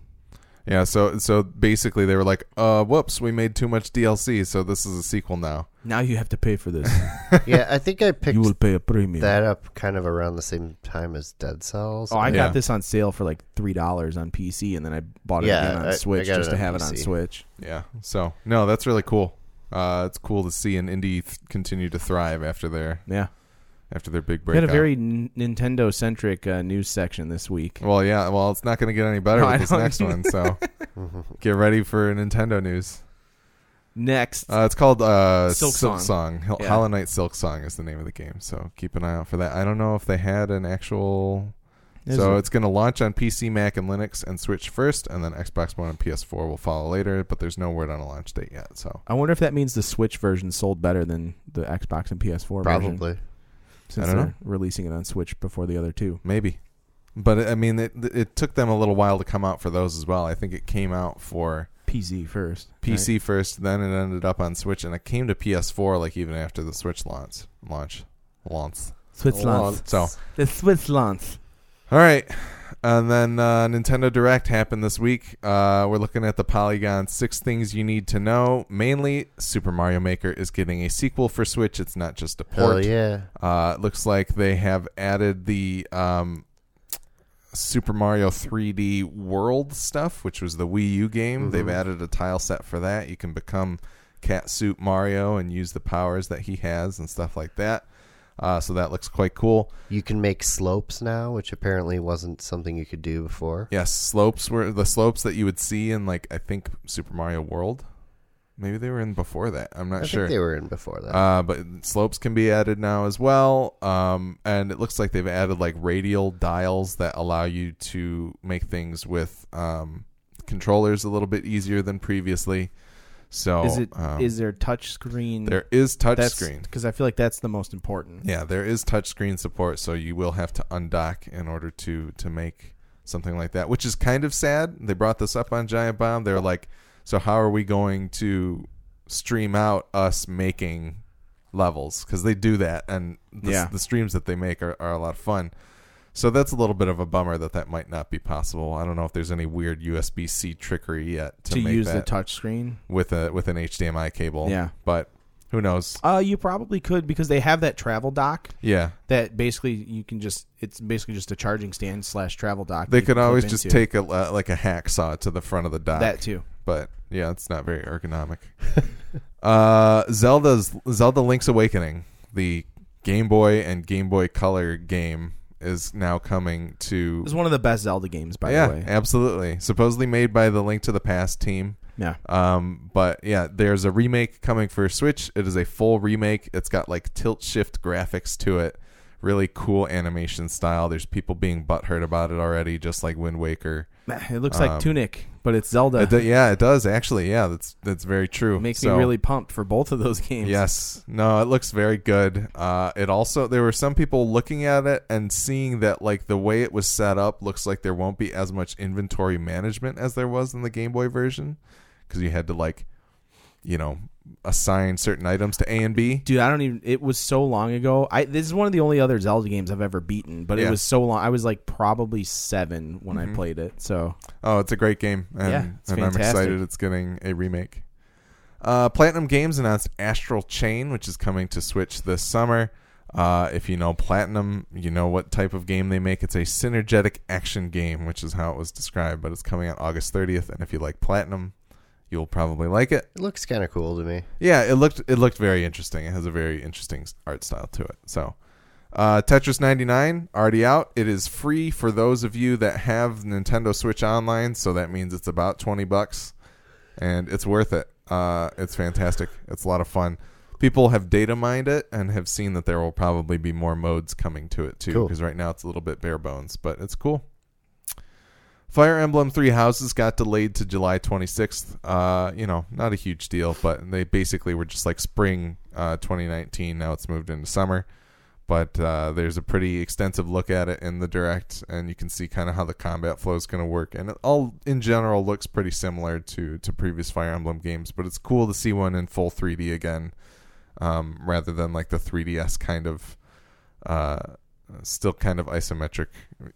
Yeah, so so basically they were like, "Uh, whoops, we made too much DLC, so this is a sequel now." Now you have to pay for this. [laughs] yeah, I think I picked you will pay a premium. that up kind of around the same time as Dead Cells. Oh, I Yeah. got this on sale for like three dollars on PC, and then I bought it Yeah, again on I- I Switch got just it to on have it on PC. Switch. Yeah. So no, that's really cool. Uh, it's cool to see an indie th- continue to thrive after their Yeah, after their big we had a very n- Nintendo centric uh, news section this week. well, yeah. Well, it's not going to get any better No, I with this know. next one. So [laughs] get ready for Nintendo news. Next, Uh, it's called uh, Silk Silk, Song. Song. Hol- Yeah. Hollow Knight Silksong is the name of the game. So keep an eye out for that. I don't know if they had an actual. There's so a- it's going to launch on PC, Mac, and Linux, and Switch first, and then Xbox One and PS4 will follow later. But there's no word on a launch date yet. So I wonder if that means the Switch version sold better than the Xbox and PS4 version, Probably. Since I don't they're releasing it on Switch before the other two. maybe. But I mean, it, it took them a little while to come out for those as well. I think it came out for PC first. PC first, then it ended up on Switch, and it came to PS4 like even after the Switch launch. Launch. Launch. Switch launch. So The Switch launch. All right. And then uh, Nintendo Direct happened this week. Uh, we're looking at the Polygon six things you need to know. Mainly, Super Mario Maker is getting a sequel for Switch. It's not just a Hell port. yeah. Uh, it looks like they have added the um, Super Mario 3D World stuff, which was the Wii U game. Mhm. They've added a tile set for that. You can become Cat Suit Mario and use the powers that he has and stuff like that. Uh, so that looks quite cool. You can make slopes now, which apparently wasn't something you could do before. Yes, slopes were the slopes that you would see in like I think Super Mario World. Maybe they were in before that. I'm not I sure. think they were in before that. Uh, but slopes can be added now as well. Um, and it looks like they've added like radial dials that allow you to make things with um, controllers a little bit easier than previously. So is it is um, there touch screen? there is touch that's screen. because I feel like that's the most important. Yeah, there is touch screen support, so you will have to undock in order to to make something like that, which is kind of sad. They brought this up on Giant Bomb. They're like, "So how are we going to stream out us making levels?" Because they do that, and the, Yeah. the streams that they make are, are a lot of fun. So that's a little bit of a bummer that that might not be possible. I don't know if there's any weird USB C trickery yet to, To, use the touch screen. with a with an HDMI cable. Yeah. but who knows? Uh, you probably could because they have that travel dock Yeah, that basically you can just it's basically just a charging stand slash travel dock. They could always just into. take a uh, like a hacksaw to the front of the dock. that too. but yeah, it's not very ergonomic. [laughs] uh, Zelda's Zelda Link's Awakening, the Game Boy and Game Boy Color game, is now coming to. It's one of the best Zelda games, by yeah, the way. absolutely. Supposedly made by the Link to the Past team. Yeah. Um, but yeah, there's a remake coming for Switch. It is a full remake. It's got like tilt shift graphics to it. Really cool animation style. There's people being butthurt about it already, just like Wind Waker. It looks like Um, Tunic, but it's Zelda. It do- yeah, it does actually. Yeah, that's that's very true. It makes So, me really pumped for both of those [laughs] games. Yes. No, it looks very good. Uh, it also there were some people looking at it and seeing that like the way it was set up looks like there won't be as much inventory management as there was in the Game Boy version because you had to like, you know, assign certain items to A and B. Dude, I don't even. It was so long ago. I this is one of the only other Zelda games I've ever beaten, but it was so long. I was like probably seven when Mhm. I played it. So Oh, it's a great game, and, Yeah, and I'm excited it's getting a remake. Uh, Platinum Games announced Astral Chain, which is coming to Switch this summer. Uh, if you know Platinum, you know what type of game they make. It's a synergetic action game, which is how it was described, but it's coming out August 30th. And if you like Platinum, you'll probably like it. it looks kind of cool to me. Yeah, it looked it looked very interesting. It has a very interesting art style to it. So, uh, Tetris 99 already out. It is free for those of you that have Nintendo Switch Online. So that means it's about 20 bucks, and it's worth it. Uh, it's fantastic. It's a lot of fun. People have data mined it and have seen that there will probably be more modes coming to it too. Cool. Because right now it's a little bit bare bones, but it's cool. Fire Emblem Three Houses got delayed to July 26th. Uh, you know, not a huge deal, but they basically were just like spring uh, 2019. Now it's moved into summer. But uh, there's a pretty extensive look at it in the direct, and you can see kind of how the combat flow is going to work. And it all, in general, looks pretty similar to to previous Fire Emblem games. But it's cool to see one in full 3D again, um, rather than like the 3DS kind of uh, still kind of isometric,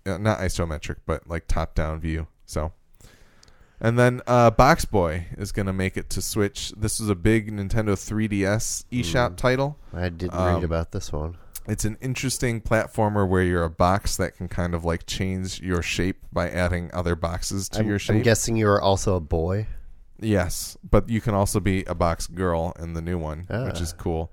uh, not isometric, but like top down view. So, and then uh, Box Boy is going to make it to Switch. This is a big Nintendo 3DS eShop Mm. title. I did Um, read about this one. It's an interesting platformer where you're a box that can kind of like change your shape by adding other boxes to I'm, your shape. I'm guessing you are also a boy. Yes, but you can also be a box girl in the new one, which is Ah. cool.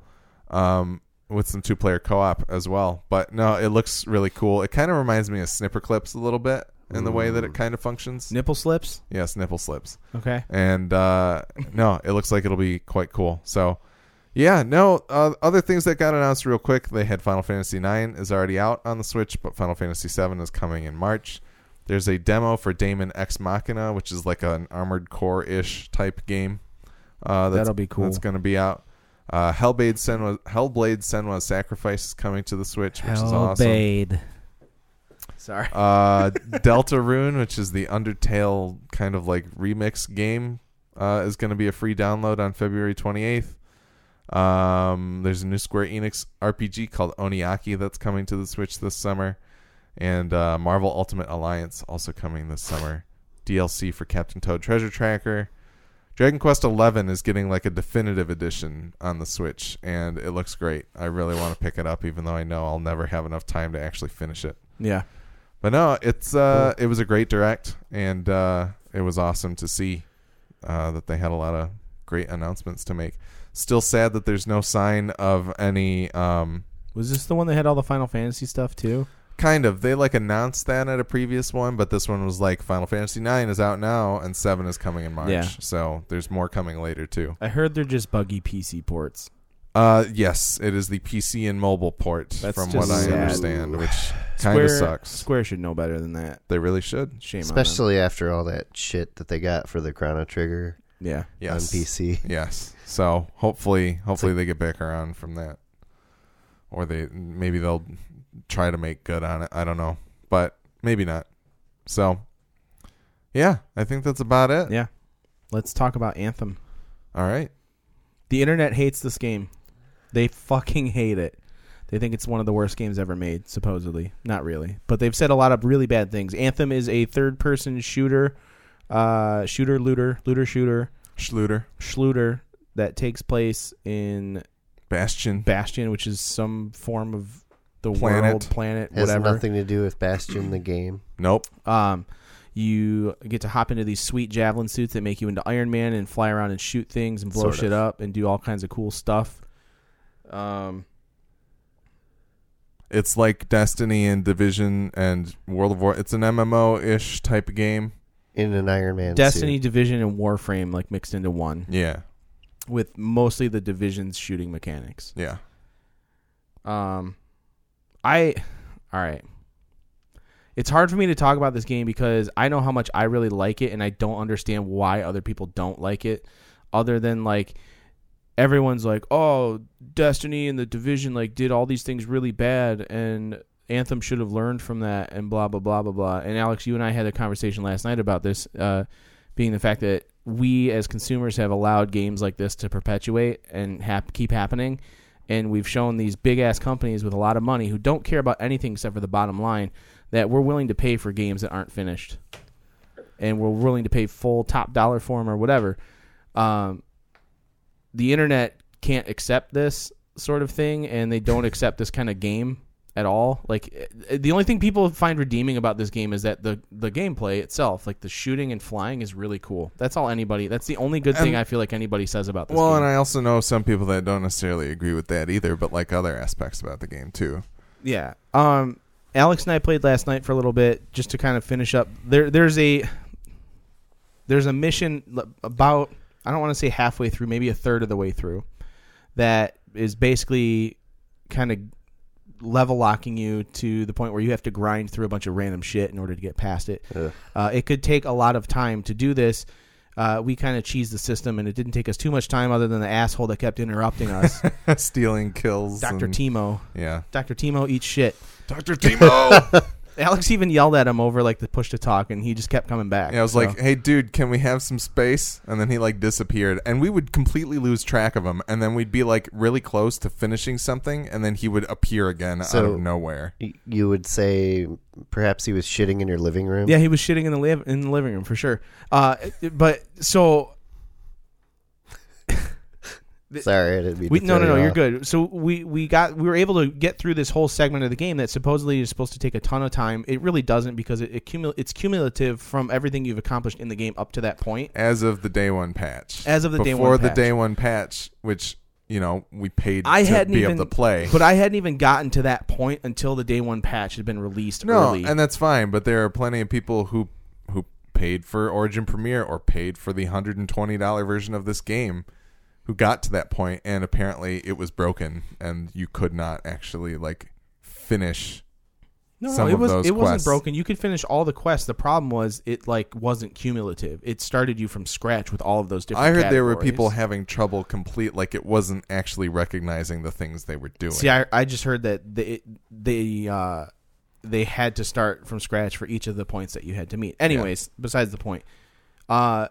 Um, with some two player co op as well. But no, it looks really cool. It kind of reminds me of Snipperclips a little bit in the way that it kind of functions. nipple slips. Yes, nipple slips. Okay. And uh, no, it looks like it'll be quite cool. So, yeah, no. Uh, other things that got announced real quick. They had Final Fantasy IX is already out on the Switch, but Final Fantasy VII is coming in March. There's a demo for Daemon X Machina, which is like an Armored Core ish type game. Uh, that's, That'll be cool. That's going to be out. Uh, Hellblade Senua, Hellblade Senua's Sacrifice is coming to the Switch, which is awesome. Hellblade. Sorry. Uh, [laughs] Deltarune, which is the Undertale kind of like remix game, uh, is going to be a free download on February 28th. Um, there's a new Square Enix RPG called Oninaki that's coming to the Switch this summer. and uh, Marvel Ultimate Alliance also coming this summer. DLC for Captain Toad Treasure Tracker. Dragon Quest XI is getting like a definitive edition on the Switch, and it looks great. I really want to pick it up, even though I know I'll never have enough time to actually finish it. Yeah. But no, it's uh, it was a great direct, and uh, it was awesome to see uh, that they had a lot of great announcements to make. Still sad that there's no sign of any. Um, Was this the one that had all the Final Fantasy stuff too? Kind of, they like announced that at a previous one, but this one was like Final Fantasy Nine is out now, and seven is coming in March. Yeah. So there's more coming later too. I heard they're just buggy PC ports. Uh, yes, it is the PC and mobile port, That's from just what I sad. understand, which [sighs] kind of Square- sucks. Square should know better than that. They really should. Shame on you. Especially after all that shit that they got for the Chrono Trigger on them. Yeah. Yes. on PC. Yes. So hopefully, hopefully they get back around from that, or they maybe they'll try to make good on it. I don't know, but maybe not. So, yeah, I think that's about it. Yeah. Let's talk about Anthem. All right. The internet hates this game. They fucking hate it. They think it's one of the worst games ever made, supposedly. Not really. But they've said a lot of really bad things. Anthem is a third person shooter, uh, shooter, looter, looter, shooter, Schluter, schluter that takes place in Bastion. Bastion, which is some form of the Planet. world, planet, Has whatever. nothing to do with Bastion the game. Nope. Um, you get to hop into these sweet javelin suits that make you into Iron Man and fly around and shoot things and blow Sort of. shit up and do all kinds of cool stuff. Um, It's like Destiny and Division and World of War. It's an MMO ish type of game. In an Iron Man Destiny, suit. Division, and Warframe like mixed into one Yeah. with mostly the Division's shooting mechanics. Yeah. Um, I, all right. It's hard for me to talk about this game because I know how much I really like it, and I don't understand why other people don't like it. Other than like, everyone's like, "Oh, Destiny and the Division like did all these things really bad, and Anthem should have learned from that," and blah blah blah blah blah. And Alex, you and I had a conversation last night about this, uh, being the fact that we as consumers have allowed games like this to perpetuate and hap- keep happening and we've shown these big ass companies with a lot of money who don't care about anything except for the bottom line that we're willing to pay for games that aren't finished. And we're willing to pay full top dollar for them or whatever. Um, the internet can't accept this sort of thing and they don't accept this kind of game at all like eh, the only thing people find redeeming about this game is that the the gameplay itself like the shooting and flying is really cool that's all anybody that's the only good thing And- i feel like anybody says about this Well, game. and I also know some people that don't necessarily agree with that either, but like other aspects about the game too. Yeah. Um, Alex and I played last night for a little bit just to kind of finish up. There, there's a there's a mission about I don't want to say halfway through, maybe a third of the way through, that is basically kind of level locking you to the point where you have to grind through a bunch of random shit in order to get past it. Uh, it could take a lot of time to do this. Uh, we kind of cheesed the system, and it didn't take us too much time, other than the asshole that kept interrupting us, [laughs] Stealing kills. Doctor and- Timo. Yeah. Doctor Timo eats shit. Dr. Timo. [laughs] Alex even yelled at him over like the push to talk, and he just kept coming back. Yeah, I was So- like, "Hey, dude, can we have some space?" And then he like disappeared, and we would completely lose track of him. And then we'd be like really close to finishing something, and then he would appear again out of nowhere. Y- You would say perhaps he was shitting in your living room. yeah, he was shitting in the liv- in the living room for sure. Uh, but so Sorry, I didn't mean we to no no no you you're good. So we we got we were able to get through this whole segment of the game that supposedly is supposed to take a ton of time. It really doesn't because it, it cumul- it's cumulative from everything you've accomplished in the game up to that point. As of the day one patch. As of the day one Before one the patch. day one patch, which you know we paid I to hadn't be even able to play. but I hadn't even gotten to that point until the day one patch had been released no, early. and that's fine. But there are plenty of people who who paid for Origin Premier or paid for the hundred and twenty dollar version of this game, who got to that point, and apparently it was broken, and you could not actually like finish. No, some it was it wasn't broken. You could finish all the quests. The problem was it like wasn't cumulative. It started you from scratch with all of those different. I heard there were people having trouble complete, like it wasn't actually recognizing the things they were doing. See, I, I just heard that they they uh, they had to start from scratch for each of the points that you had to meet. Anyways, besides the point, uh,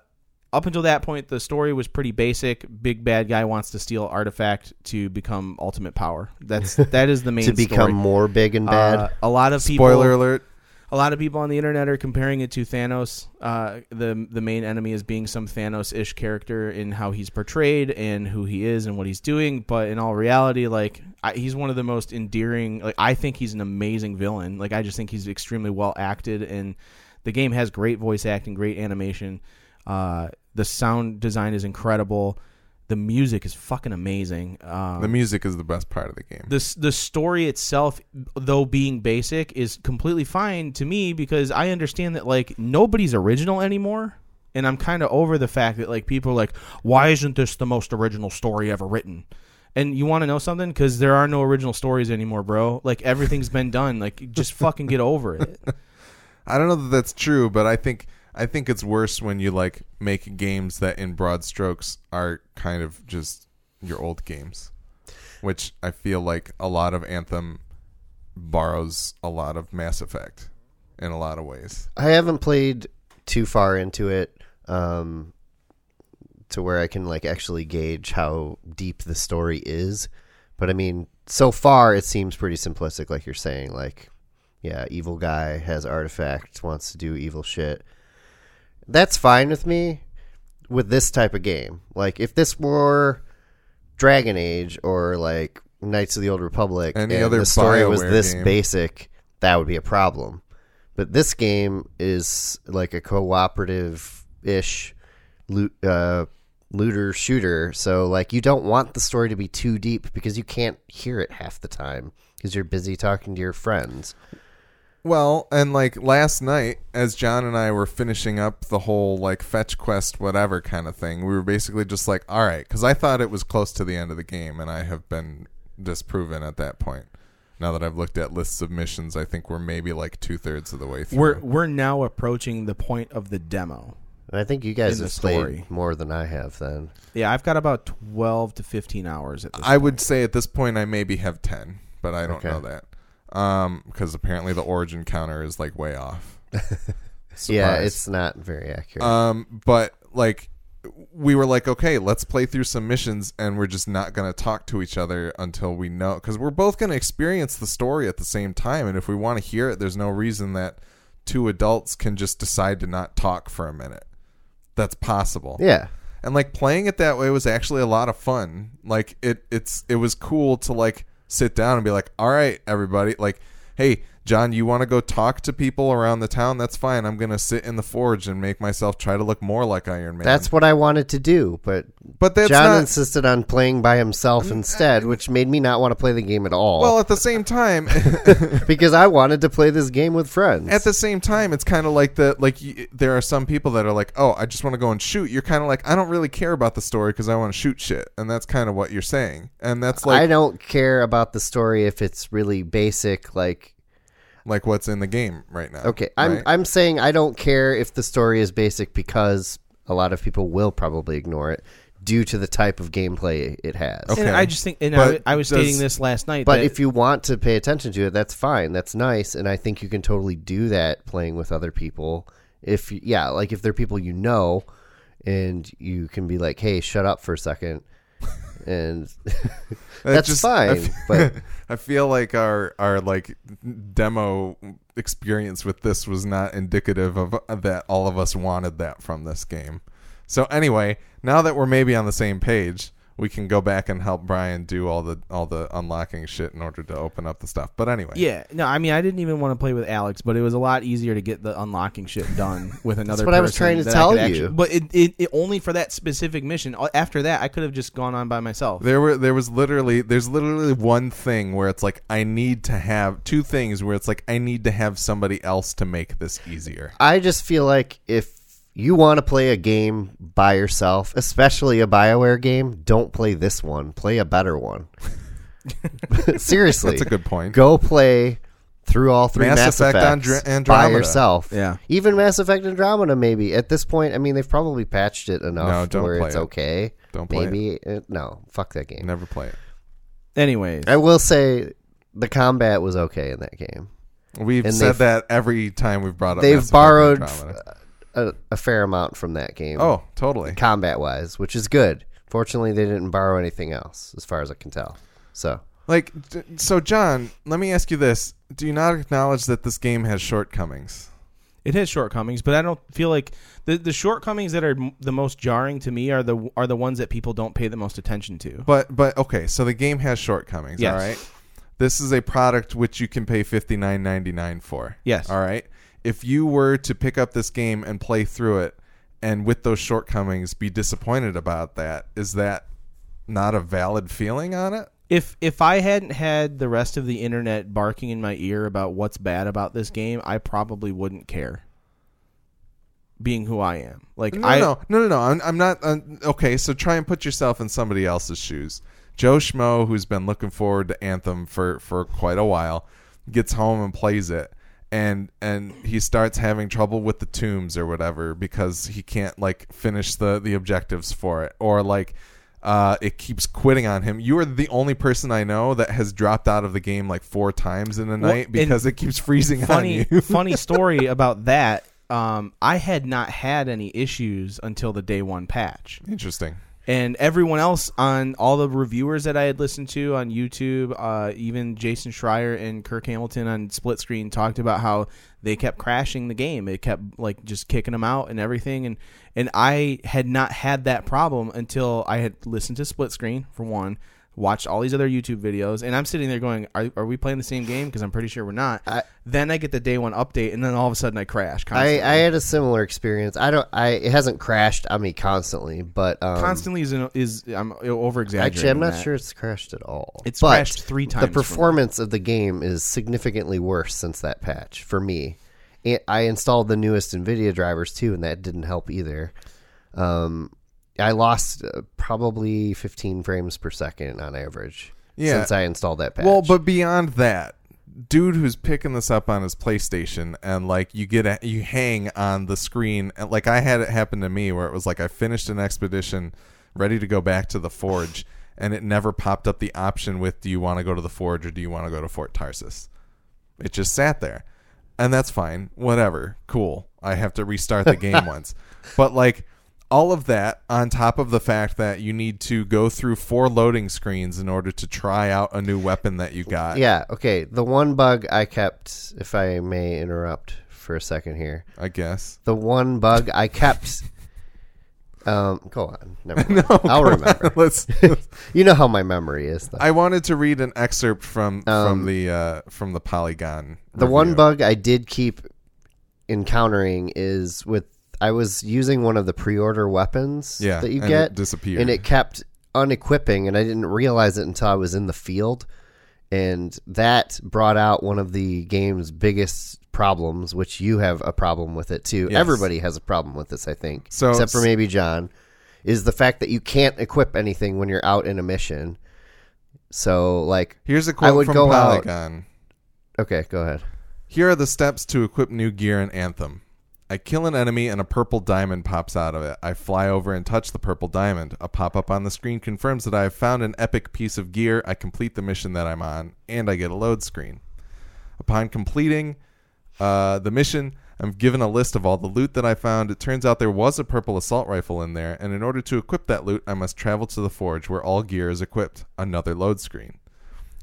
up until that point, the story was pretty basic. Big bad guy wants to steal artifact to become ultimate power. That's [laughs] that is the main to become story. more big and bad. Uh, a lot of people Spoiler alert. a lot of people on the internet are comparing it to Thanos. Uh, the the main enemy as being some Thanos ish character in how he's portrayed and who he is and what he's doing. But in all reality, like I, he's one of the most endearing. Like I think he's an amazing villain. Like I just think he's extremely well acted, and the game has great voice acting, great animation. Uh, the sound design is incredible. The music is fucking amazing. Um, The music is the best part of the game. the the story itself, though being basic, is completely fine to me because I understand that like nobody's original anymore, and I'm kind of over the fact that like people are like, why isn't this the most original story ever written? And you want to know something? Because there are no original stories anymore, bro. Like everything's been done. Like just fucking get over it. [laughs] I don't know that that's true, but I think I think it's worse when you like make games that, in broad strokes, are kind of just your old games, which I feel like a lot of Anthem borrows a lot of Mass Effect in a lot of ways. I haven't played too far into it um, to where I can like actually gauge how deep the story is. But I mean, so far it seems pretty simplistic, like you're saying. Like, yeah, evil guy has artifacts, wants to do evil shit. That's fine with me with this type of game. Like, if this were Dragon Age or like Knights of the Old Republic, Any and other the story was this game. basic, that would be a problem. But this game is like a cooperative ish loot, uh, looter shooter. So like you don't want the story to be too deep because you can't hear it half the time because you're busy talking to your friends. Well, and like last night, as John and I were finishing up the whole like fetch quest, whatever kind of thing, we were basically just like, all right, because I thought it was close to the end of the game, and I have been disproven at that point. Now that I've looked at lists of missions, I think we're maybe like two thirds of the way through. we're we're now approaching the point of the demo. I think you guys In the have played story. more than I have then. Yeah, I've got about twelve to fifteen hours at this. I would say at this point I maybe have ten, but I don't Okay. know that um, because apparently the origin counter is like way off. [laughs] Yeah, it's not very accurate. Um, but like we were like, okay, let's play through some missions, and we're just not gonna talk to each other until we know, because we're both gonna experience the story at the same time, and if we want to hear it, there's no reason that two adults can just decide to not talk for a minute. That's possible. yeah. and like playing it that way was actually a lot of fun like it it's it was cool to like sit down and be like all right everybody like hey john you want to go talk to people around the town that's fine i'm gonna sit in the forge and make myself try to look more like iron man That's what I wanted to do, but but John not insisted on playing by himself uh, instead, which made me not want to play the game at all. well at the same time [laughs] [laughs] because I wanted to play this game with friends. at the same time it's kind of like the like y- there are some people that are like oh i just want to go and shoot you're kind of like i don't really care about the story because i want to shoot shit and that's kind of what you're saying and that's like I don't care about the story if it's really basic. Like, like what's in the game right now okay, I'm right? I'm saying I don't care if the story is basic because a lot of people will probably ignore it due to the type of gameplay it has. Okay. And I just think, and But I, I was does- stating this last night. But that- if you want to pay attention to it, that's fine. That's nice, and I think you can totally do that playing with other people. If yeah, like if they're people you know, and you can be like, "Hey, shut up for a second. And [laughs] that's I fine. but [laughs] I feel like our our like demo experience with this was not indicative of of that all of us wanted that from this game. So anyway, now that we're maybe on the same page, we can go back and help Brian do all the all the unlocking shit in order to open up the stuff. But anyway, yeah, no, I mean, I didn't even want to play with Alex, but it was a lot easier to get the unlocking shit done [laughs] with another. That's what I was trying to tell you. actually- but it, it, it only for that specific mission. After that, I could have just gone on by myself. There were there was literally there's literally one thing where it's like I need to have two things where it's like I need to have somebody else to make this easier. I just feel like if you want to play a game by yourself, especially a BioWare game, don't play this one. Play a better one. [laughs] Seriously. That's a good point. Go play through all three Mass Mass, Effect Effects Andr- by yourself. Yeah. Even Mass Effect Andromeda, maybe. At this point, I mean, they've probably patched it enough No, to don't where play it's it. okay. Don't play maybe it. no, fuck that game. Never play it. Anyways, I will say the combat was okay in that game. We've And said that every time we've brought up. They've Mass Effect borrowed Andromeda. A, a fair amount from that game. Oh, totally. combat wise, which is good. Fortunately, they didn't borrow anything else, as far as I can tell. So Like, so John, let me ask you this: Do you not acknowledge that this game has shortcomings? It has shortcomings, but I don't feel like the the shortcomings that are m- the most jarring to me are the are the ones that people don't pay the most attention to. But but okay, so the game has shortcomings. Yes. All right. This is a product which you can pay fifty nine ninety nine for. Yes. All right. If you were to pick up this game and play through it, and with those shortcomings, be disappointed about that, is that not a valid feeling on it? If if I hadn't had the rest of the internet barking in my ear about what's bad about this game, I probably wouldn't care. Being who I am, like No, I no, no, no, no. I'm, I'm not. Uh, okay, so try and put yourself in somebody else's shoes. Joe Schmo, who's been looking forward to Anthem for for quite a while, gets home and plays it, and and he starts having trouble with the tombs or whatever because he can't like finish the the objectives for it, or like. Uh, it keeps quitting on him. You are the only person I know that has dropped out of the game like four times in a night because it keeps freezing funny on you. [laughs] funny story about that. Um, I had not had any issues until the day one patch. Interesting. And everyone else on all the reviewers that I had listened to on YouTube, uh, even Jason Schreier and Kirk Hamilton on Split Screen talked about how they kept crashing the game. It kept like just kicking them out and everything. And and I had not had that problem until I had listened to Split Screen for one, watched all these other YouTube videos, and I'm sitting there going, "Are, are we playing the same game?" Because I'm pretty sure we're not. I- then I get the day one update, and then all of a sudden I crash. I, Constantly. I had a similar experience. I don't. I it hasn't crashed on me constantly, but um, constantly is is I'm over exaggerating. Actually, I'm not sure it's crashed at all. It's But crashed three times The performance of the game is significantly worse since that patch for me. I installed the newest NVIDIA drivers too, and that didn't help either. Um, I lost uh, probably 15 frames per second on average Yeah. since I installed that patch. Well, but beyond that, dude who's picking this up on his PlayStation and like you get a, you hang on the screen and like I had it happen to me where it was like I finished an expedition ready to go back to the forge [sighs] and it never popped up the option with do you want to go to the forge or do you want to go to Fort Tarsis. It just sat there. And that's fine. Whatever. Cool. I have to restart the game [laughs] once. But like all of that on top of the fact that you need to go through four loading screens in order to try out a new weapon that you got. yeah, okay. The one bug I kept, if I may interrupt for a second here, I guess. the one bug I kept. [laughs] Um, go on. Never [laughs] mind. I'll remember. [laughs] Let's. You know how my memory is. Though. I wanted to read an excerpt from from Um, the uh, from the Polygon. The one bug I did keep encountering is with I was using one of the pre-order weapons Yeah, that you and get, it disappeared. and it kept unequipping, and I didn't realize it until I was in the field, and that brought out one of the game's biggest problems, which you have a problem with it too. Yes. Everybody has a problem with this, I think, So- except for maybe John. Is the fact that you can't equip anything when you're out in a mission. So, like, Here's a I quote would from go out- Polygon. okay, go ahead. Here are the steps to equip new gear in Anthem. I kill an enemy and a purple diamond pops out of it. I fly over and touch the purple diamond. A pop up on the screen confirms that I have found an epic piece of gear. I complete the mission that I'm on, and I get a load screen. Upon completing uh, the mission, I'm given a list of all the loot that I found. It turns out there was a purple assault rifle in there, and in order to equip that loot, I must travel to the forge where all gear is equipped. Another load screen.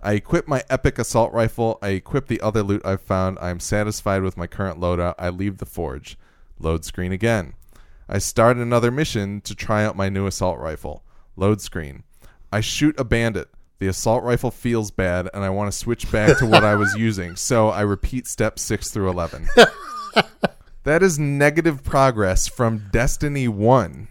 I equip my epic assault rifle. I equip the other loot I've found. I am satisfied with my current loadout. I leave the forge. Load screen again. I start another mission to try out my new assault rifle. Load screen. I shoot a bandit. The assault rifle feels bad, and I want to switch back to what I was [laughs] using. So I repeat steps 6 through 11. [laughs] that is negative progress from Destiny 1.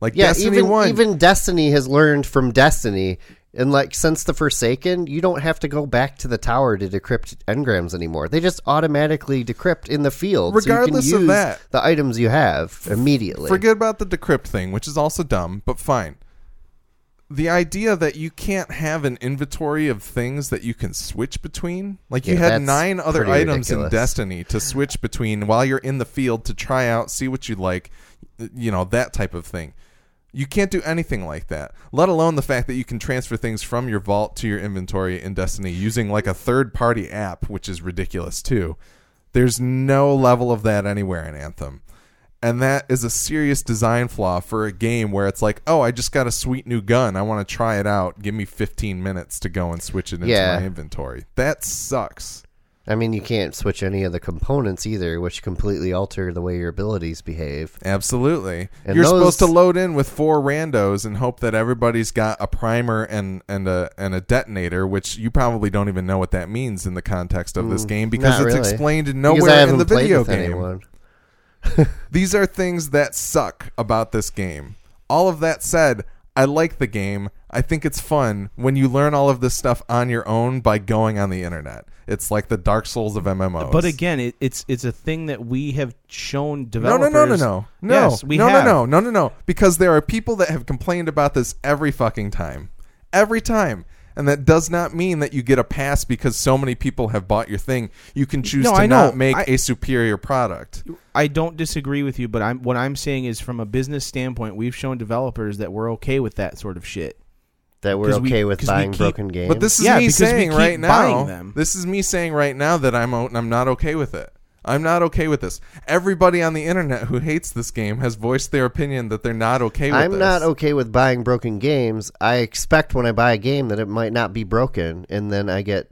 Like Yeah, Destiny even 1. even Destiny has learned from Destiny, and like since the Forsaken, you don't have to go back to the tower to decrypt engrams anymore. They just automatically decrypt in the field, Regardless so of you can use that. the items you have immediately. Forget about the decrypt thing, which is also dumb, but fine. The idea that you can't have an inventory of things that you can switch between, like you had nine other items in. Destiny to switch between while you're in the field to try out, see what you like, you know, that type of thing. You can't do anything like that, let alone the fact that you can transfer things from your vault to your inventory in Destiny using like a third party app, which is ridiculous too. There's no level of that anywhere in Anthem. And that is a serious design flaw for a game where it's like, oh, I just got a sweet new gun. I want to try it out. Give me 15 minutes to go and switch it into Yeah. my inventory. That sucks. I mean, you can't switch any of the components either, which completely alter the way your abilities behave. Absolutely. And You're those- supposed to load in with four randos and hope that everybody's got a primer and, and a and a detonator, which you probably don't even know what that means in the context of this Mm, game because it's really. explained nowhere in the video game. [laughs] These are things that suck about this game. All of that said, I like the game. I think it's fun when you learn all of this stuff on your own by going on the internet. It's like the Dark Souls of MMOs. But again, it, it's it's a thing that we have shown no, developers. no, no, no, no, no, Yes, we no, have. no, no, no, no, no. Because there are people that have complained about this every fucking time, every time, and that does not mean that you get a pass because so many people have bought your thing. You can choose No, to I know. not make I- a superior product. I don't disagree with you, but I'm what I'm saying is from a business standpoint, we've shown developers that we're okay with that sort of shit. That we're okay with 'cause we buying keep- broken games. But this is Yeah, me saying right now. them. This is me saying right now that I'm o- I'm not okay with it. I'm not okay with this. Everybody on the internet who hates this game has voiced their opinion that they're not okay with I'm this. not okay with buying broken games. I expect when I buy a game that it might not be broken, and then I get,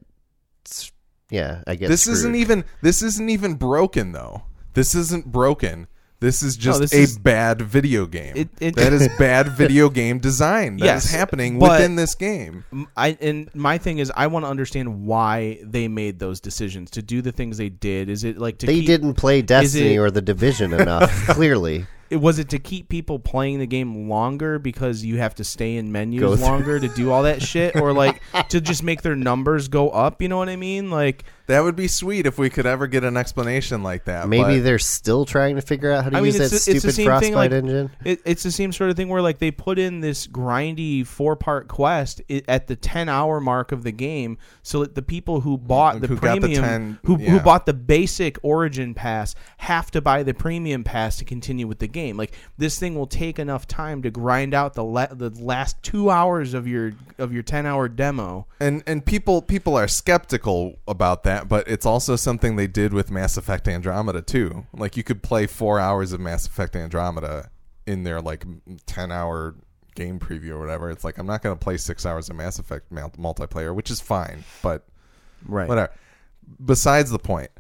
yeah, I get. This screwed. isn't even this isn't even broken though. This isn't broken. This is just this a is- bad video game. It- it- that is [laughs] bad video game design that is Yes, happening but- within this game. M- I and my thing is I want to understand why they made those decisions to do the things they did. Is it like to They keep, didn't play Destiny it- or the Division [laughs] enough. clearly, it- Was it to keep people playing the game longer because you have to stay in menus Go through- longer to do all that shit, or like to just make their numbers go up? You know what I mean? Like That would be sweet if we could ever get an explanation like that. maybe but- they're still trying to figure out how to I mean, use it's that the- it's the stupid same Frostbite thing, like- engine. It, it's the same sort of thing where like they put in this grindy four part quest i- at the ten hour mark of the game, so that the people who bought the Who got the premium, 10 who who yeah. bought the basic Origin pass, have to buy the premium pass to continue with the game. Like this thing will take enough time to grind out the la- the last two hours of your of your ten hour demo. and and people people are skeptical about that, but it's also something they did with Mass Effect Andromeda too. Like you could play four hours of Mass Effect Andromeda in their like ten hour game preview or whatever. It's like I'm not going to play six hours of Mass Effect multiplayer, which is fine, but Right. whatever. Besides the point,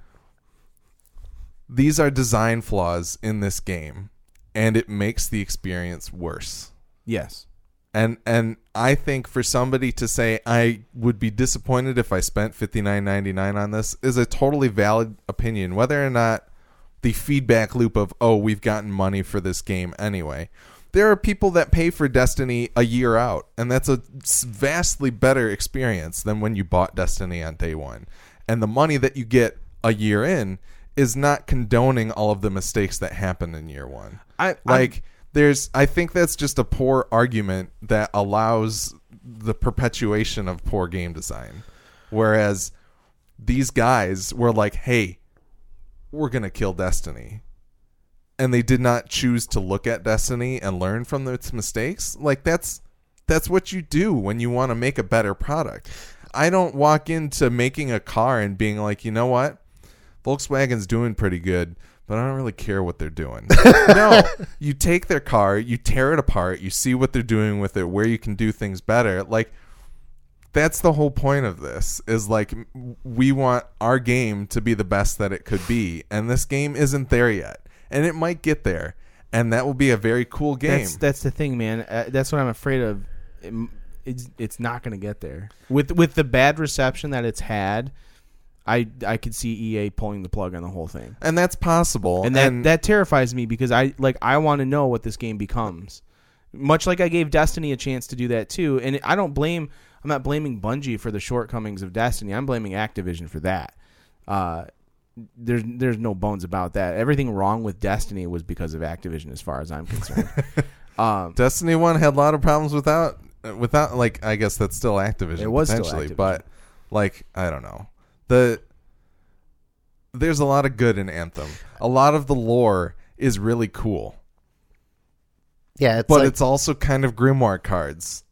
these are design flaws in this game, and it makes the experience worse. Yes. And and I think for somebody to say I would be disappointed if I spent fifty nine ninety nine on this is a totally valid opinion, whether or not the feedback loop of oh we've gotten money for this game anyway. There are people that pay for Destiny a year out, and that's a vastly better experience than when you bought Destiny on day one. And the money that you get a year in is not condoning all of the mistakes that happen in year one I I'm- like there's i think that's just a poor argument that allows the perpetuation of poor game design. Whereas these guys were like hey we're gonna kill destiny. And they did not choose to look at destiny and learn from its mistakes. Like that's that's what you do when you want to make a better product. I don't walk into making a car and being like you know what? Volkswagen's doing pretty good, but I don't really care what they're doing. [laughs] no, you take their car, you tear it apart, you see what they're doing with it, where you can do things better. Like that's the whole point of this is like we want our game to be the best that it could be, and this game isn't there yet, and it might get there, and that will be a very cool game. That's that's the thing, man. Uh, that's what I'm afraid of. It- It's it's not going to get there with with the bad reception that it's had. I I could see EA pulling the plug on the whole thing, and that's possible, and that that terrifies me because I like I want to know what this game becomes. Much like I gave Destiny a chance to do that too, and I don't blame. I'm not blaming Bungie for the shortcomings of Destiny. I'm blaming Activision for that. Uh, there's there's no bones about that. Everything wrong with Destiny was because of Activision, as far as I'm concerned. [laughs] um, Destiny One had a lot of problems without without like I guess that's still Activision. It was still Activision. but like I don't know the there's a lot of good in Anthem. A lot of the lore is really cool, Yeah, it's but like it's also kind of grimoire cards.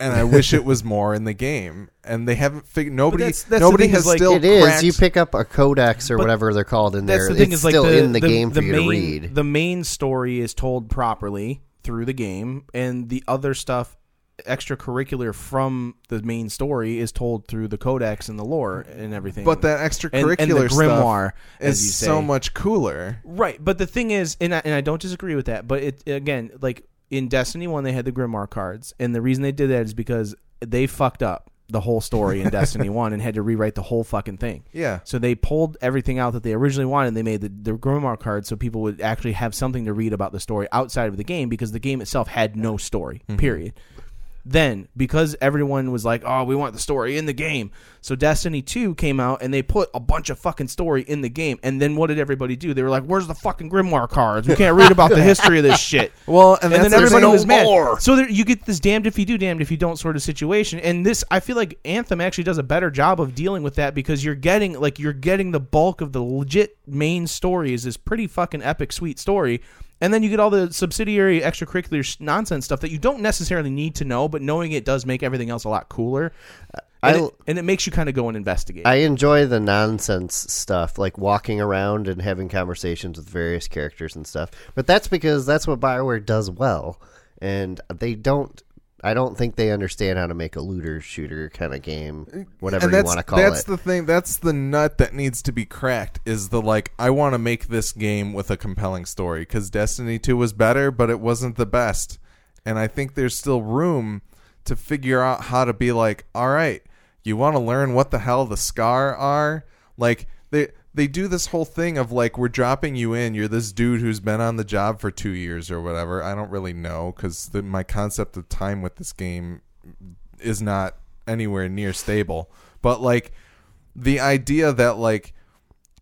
and I wish it was more in the game. And they haven't figured. Nobody, that's- that's nobody has like, still It is. cracked- You pick up a codex or But whatever they're called in That's there. the thing it's is like still the, in the, game for the you to read. The main story is told properly through the game, and the other stuff extracurricular from the main story is told through the codex and the lore and everything. but that extracurricular and the grimoire is so much cooler. Right, but the thing is, and I, and I don't disagree with that, but it again, like in Destiny One, they had the Grimoire cards, and the reason they did that is because they fucked up the whole story in Destiny [laughs] One and had to rewrite the whole fucking thing. Yeah. So they pulled everything out that they originally wanted. and They made the, the Grimoire cards so people would actually have something to read about the story outside of the game because the game itself had no story. Mm-hmm. Period. Then, because everyone was like, "Oh, we want the story in the game," so Destiny Two came out and they put a bunch of fucking story in the game. And then what did everybody do? They were like, "Where's the fucking Grimoire cards? We can't read about the [laughs] history of this shit." [laughs] Well, and, and then the everybody was mad. So there, you get this damned if you do, damned if you don't sort of situation. And this, I feel like Anthem actually does a better job of dealing with that because you're getting like you're getting the bulk of the legit main story is this pretty fucking epic, sweet story. And then you get all the subsidiary extracurricular sh- nonsense stuff that you don't necessarily need to know, but knowing it does make everything else a lot cooler. Uh, and, I- it, and it makes you kind of go and investigate. I enjoy the nonsense stuff, like walking around and having conversations with various characters and stuff. But that's because that's what Bioware does well, and they don't. I don't think they understand how to make a looter shooter kind of game, whatever you want to call that's it. That's the thing. That's the nut that needs to be cracked. Is the like I want to make this game with a compelling story because Destiny Two was better, but it wasn't the best. And I think there's still room to figure out how to be like, all right, you want to learn what the hell the Scar are? Like they they do this whole thing of like we're dropping you in. You're this dude who's been on the job for two years or whatever. I don't really know because my concept of time with this game is not anywhere near stable. But like the idea that like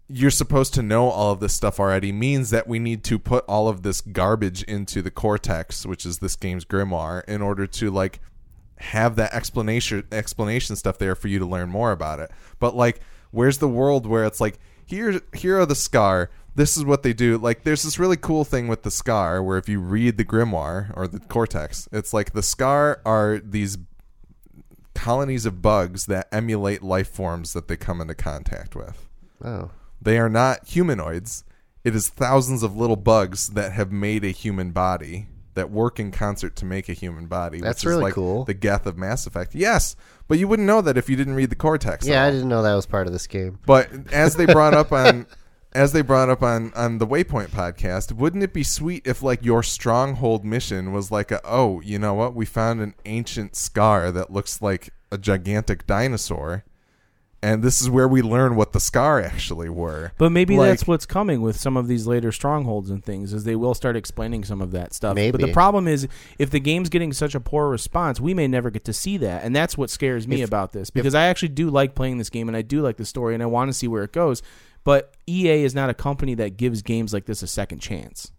you're supposed to know all of this stuff already means that we need to put all of this garbage into the cortex, which is this game's grimoire, in order to like have that explanation explanation stuff there for you to learn more about it. But like where's the world where it's like here here are the scar. This is what they do. Like there's this really cool thing with the scar where if you read the grimoire or the cortex it's like the scar are these colonies of bugs that emulate life forms that they come into contact with. Oh, they are not humanoids. It is thousands of little bugs that have made a human body that work in concert to make a human body. That's which is really like cool. The Geth of Mass Effect. Yes, but you wouldn't know that if you didn't read the cortex. yeah, I didn't know that was part of this game. But as they brought up on [laughs] as they brought up on on the Waypoint podcast, wouldn't it be sweet if like your stronghold mission was like a oh, you know what? We found an ancient scar that looks like a gigantic dinosaur. And this is where we learn what the scar actually were. But maybe Like- that's what's coming with some of these later strongholds and things, is they will start explaining some of that stuff. But the problem is, if the game's getting such a poor response, we may never get to see that, and that's what scares me If- about this. Because I actually do like playing this game, and I do like the story, and I want to see where it goes. But EA is not a company that gives games like this a second chance.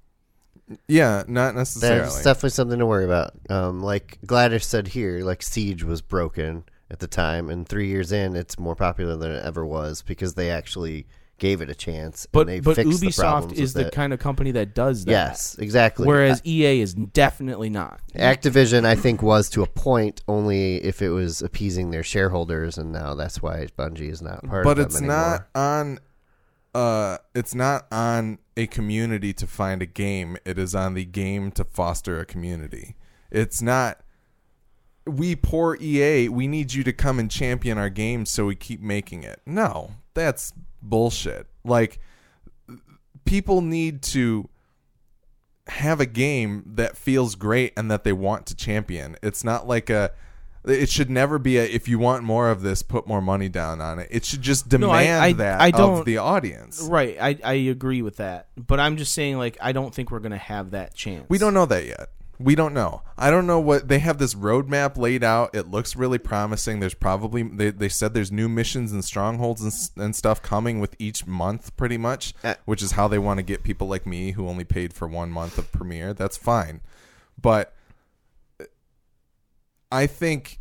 Yeah, not necessarily. That's definitely something to worry about. Um, like Gladys said here, like Siege was broken at the time, and three years in, it's more popular than it ever was because they actually gave it a chance. But and they but fixed the Ubisoft problems is the it. kind of company that does that. yes, exactly. Whereas EA is definitely not. Activision, I think, was to a point only if it was appeasing their shareholders, and now that's why Bungie is not part but of it's them anymore. not on uh it's not on a community to find a game it is on the game to foster a community it's not we poor EA we need you to come and champion our game so we keep making it. No that's bullshit. Like people need to have a game that feels great and that they want to champion. It's not like a it should never be a if you want more of this put more money down on it. It should just No, I- demand I- that I of don't- the audience. Right, I, I agree with that. But I'm just saying, like, I don't think we're going to have that chance. we don't know that yet we don't know. I don't know what they have this roadmap laid out. It looks really promising. There's probably they, they said there's new missions and strongholds and, and stuff coming with each month pretty much Uh, which is how they want to get people like me who only paid for one month of premiere. That's fine. But i think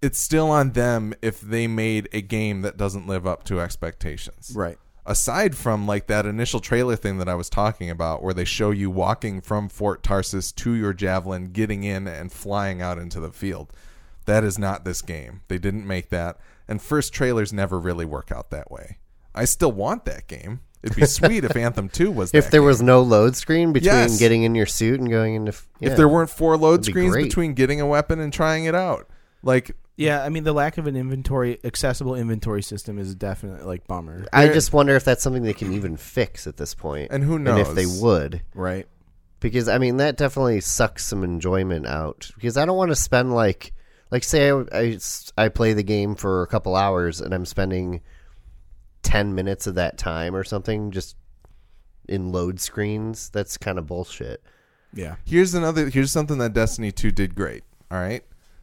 it's still on them if they made a game that doesn't live up to expectations. Right. Aside from like that initial trailer thing that I was talking about, where they show you walking from Fort Tarsis to your javelin, getting in and flying out into the field. That is not this game. They didn't make that, and first trailers never really work out that way. I still want that game. It'd be sweet if [laughs] Anthem Two was. If there game. was no load screen between Yes. getting in your suit and going into, yeah. if there weren't four load That'd be screens between getting a weapon and trying it out, like Yeah, I mean the lack of an inventory accessible inventory system is definitely like bummer. I there- just wonder if that's something they can even fix at this point. point, and who and knows if they would. Right. because I mean that definitely sucks some enjoyment out. Because I don't want to spend like like say I, I I play the game for a couple hours and I'm spending ten minutes of that time or something just in load screens. That's kind of bullshit. Yeah. Here's another. Here's something that Destiny 2 did great. All right,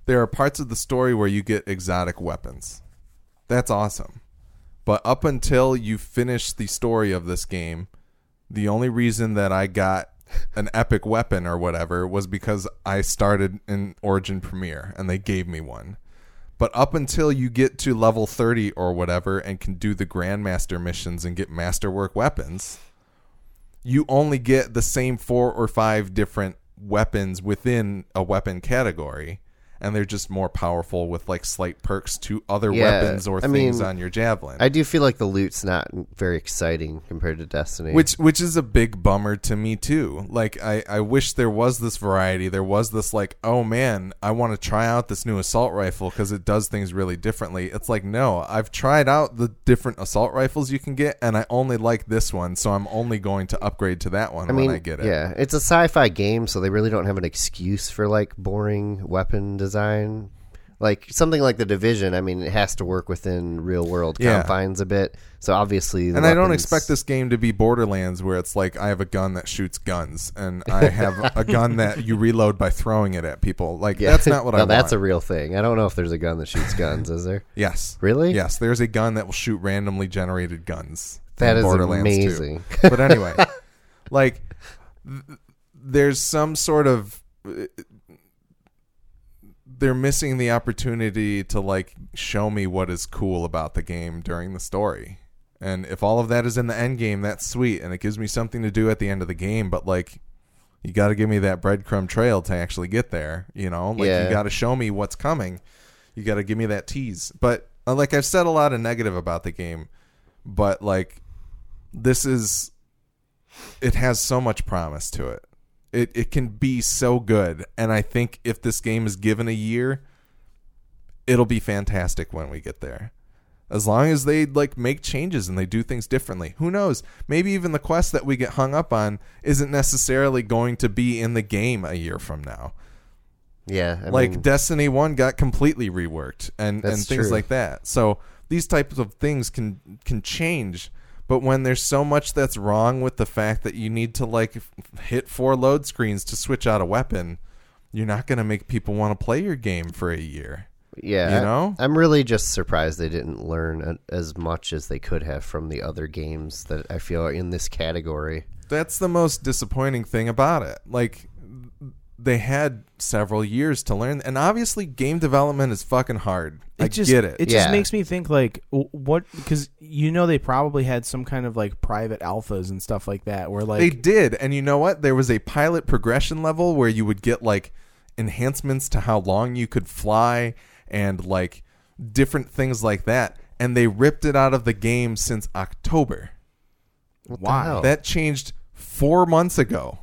there are parts of the story where you get exotic weapons. That's awesome. But up until you finish the story of this game, the only reason that I got an epic weapon or whatever was because I started in Origin Premier and they gave me one. But up until you get to level 30 or whatever and can do the Grandmaster missions and get Masterwork weapons, you only get the same four or five different weapons within a weapon category and they're just more powerful with like slight perks to other Yeah, weapons or I things mean, on your javelin. I do feel like the loot's not very exciting compared to Destiny. which which is a big bummer to me too. Like i i wish there was this variety. There was this like oh man i want to try out this new assault rifle because it does things really differently. It's like no i've tried out the different assault rifles you can get and i only like this one so i'm only going to upgrade to that one I mean, when i get it. yeah, it's a sci-fi game, so they really don't have an excuse for like boring weapon design. Like something like the Division, I mean, it has to work within real world Yeah. confines a bit. So obviously, and I don't expect this game to be Borderlands, where it's like I have a gun that shoots guns, and I have a gun that you reload by throwing it at people. Like Yeah. that's not what [laughs] I no, want. that's a real thing. I don't know if there's a gun that shoots guns. Is there? [laughs] yes, Really? Yes, there's a gun that will shoot randomly generated guns. that is in is Borderlands 2. amazing. But anyway, [laughs] like th- there's some sort of they're missing the opportunity to like show me what is cool about the game during the story. And if all of that is in the end game, that's sweet and it gives me something to do at the end of the game, but like you got to give me that breadcrumb trail to actually get there, you know? Like Yeah. you got to show me what's coming. You got to give me that tease. But uh, like I've said a lot of negative about the game, but like this is it has so much promise to it. It it can be so good, and I think if this game is given a year, it'll be fantastic when we get there. As long as they like make changes and they do things differently. Who knows? Maybe even the quest that we get hung up on isn't necessarily going to be in the game a year from now. Yeah, I like mean, Destiny 1 got completely reworked and and things true. like that. So these types of things can can change but when there's so much that's wrong with the fact that you need to like f- hit four load screens to switch out a weapon, you're not going to make people want to play your game for a year. yeah, you know? I'm really just surprised they didn't learn a- as much as they could have from the other games that I feel are in this category. That's the most disappointing thing about it. Like they had several years to learn and obviously game development is fucking hard. I just, get it. It just Yeah. makes me think like what because you know they probably had some kind of like private alphas and stuff like that where like they did, and you know what? There was a pilot progression level where you would get like enhancements to how long you could fly and like different things like that. And they ripped it out of the game since October. What Why? The hell? That changed four months ago.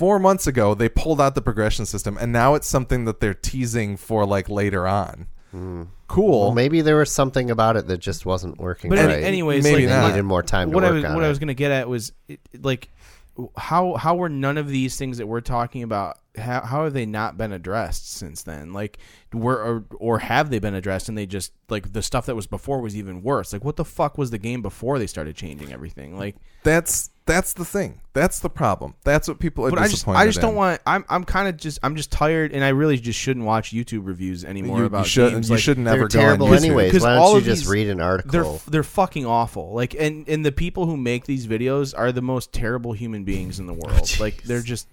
Four months ago, they pulled out the progression system, and now it's something that they're teasing for like later on. Hmm. Cool. Well, maybe there was something about it that just wasn't working But right. any, anyways, Maybe like, they needed more time to what I was on what it. I was going to get at was it, it- like how how were none of these things that we're talking about how, how have they not been addressed since then like were or, or have they been addressed and they just like the stuff that was before was even worse like what the fuck was the game before they started changing everything like That's that's the thing. That's the problem. That's what people are but I just disappointed I just in. don't want I'm I'm kind of just I'm just tired and I really just shouldn't watch YouTube reviews anymore you, about you should games you like, should They're never go terrible on YouTube. anyways. 'Cause Why all don't you of just these- read an article? they're article? they're fucking awful. Like and and the people who make these videos are the most terrible human beings in the world. [laughs] Oh, like they're just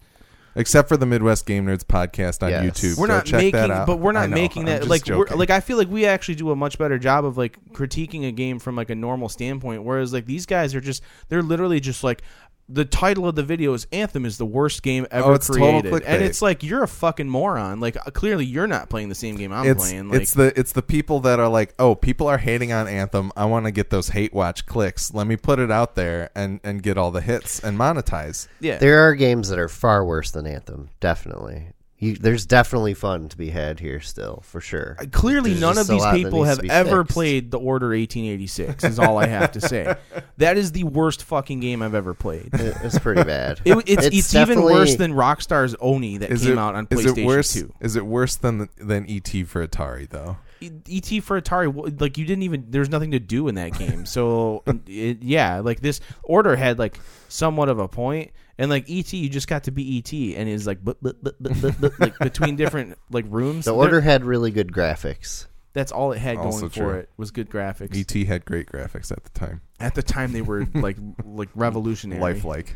except for the Midwest Game Nerds podcast on Yes. YouTube. we're Go not check making, that out. but we're I not know, making I'm that just like we're, joking. like I feel like we actually do a much better job of like critiquing a game from like a normal standpoint. Whereas like these guys are just they're literally just like the title of the video is Anthem is the worst game ever Oh, it's total created, and it's like you're a fucking moron. Like uh, clearly you're not playing the same game I'm it's playing. Like it's the it's the people that are like, oh, people are hating on Anthem. I want to get those hate watch clicks. Let me put it out there and and get all the hits and monetize. yeah. There are games that are far worse than Anthem. Definitely, you, there's definitely fun to be had here still, for sure. Clearly, There's none of these people have ever fixed. played the Order 1886. Is all I have to say. [laughs] That is the worst fucking game I've ever played. It- It's pretty bad. [laughs] It, it's it's, even worse than Rockstar's Oni that Is came it out on is PlayStation it worse? 2. Is it worse than than ET for Atari though? E- ET for Atari, like you didn't even. There's nothing to do in that game. So [laughs] it, yeah, like this Order had like somewhat of a point, and like ET, you just got to be ET, and is like but, but, but, but, but, but, like [laughs] between different like rooms. the There- order had really good graphics. that's all it had Also going true. for it was good graphics. ET had great graphics at the time, At the time, they were [laughs] like like revolutionary. lifelike.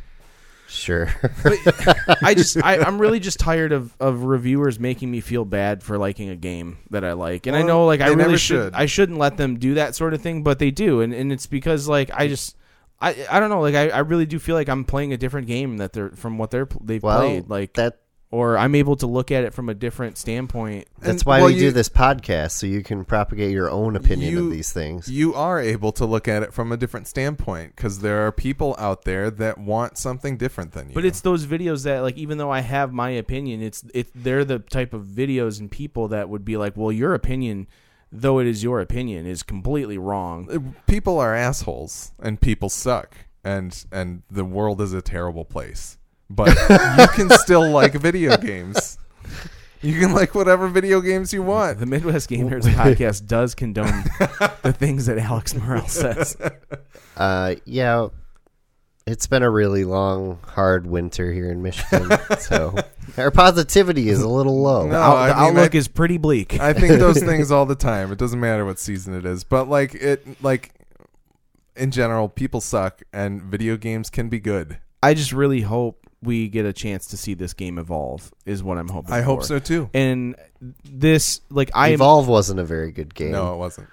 Sure. [laughs] I just I, I'm really just tired of, of reviewers making me feel bad for liking a game that I like. And I know like I really should should. I shouldn't let them do that sort of thing, but they do. And and it's because like I just I I don't know, like I, I really do feel like I'm playing a different game that they're from what they're they've well, played. Like that or I'm able to look at it from a different standpoint. that's why well, we you- do this podcast so you can propagate your own opinion You- of these things. You are able to look at it from a different standpoint because there are people out there that want something different than you. But it's those videos that like even though I have my opinion, it's it they're the type of videos and people that would be like, "Well, your opinion, though it is your opinion, is completely wrong." Uh, people are assholes and people suck and and the world is a terrible place. But you can still like video games. You can like whatever video games you want. The Midwest Gamers [laughs] podcast does condone the things that Alex Morel says. Uh, yeah, it's been a really long, hard winter here in Michigan, [laughs] so our positivity is a little low. No, Out- I the mean, outlook I- is pretty bleak. I think those [laughs] things all the time. It doesn't matter what season it is. But like it like in general, people suck and video games can be good. I just really hope we get a chance to see this game evolve. Is what I'm hoping. I hope so too. And this, like, I am Evolve wasn't a very good game. No, it wasn't.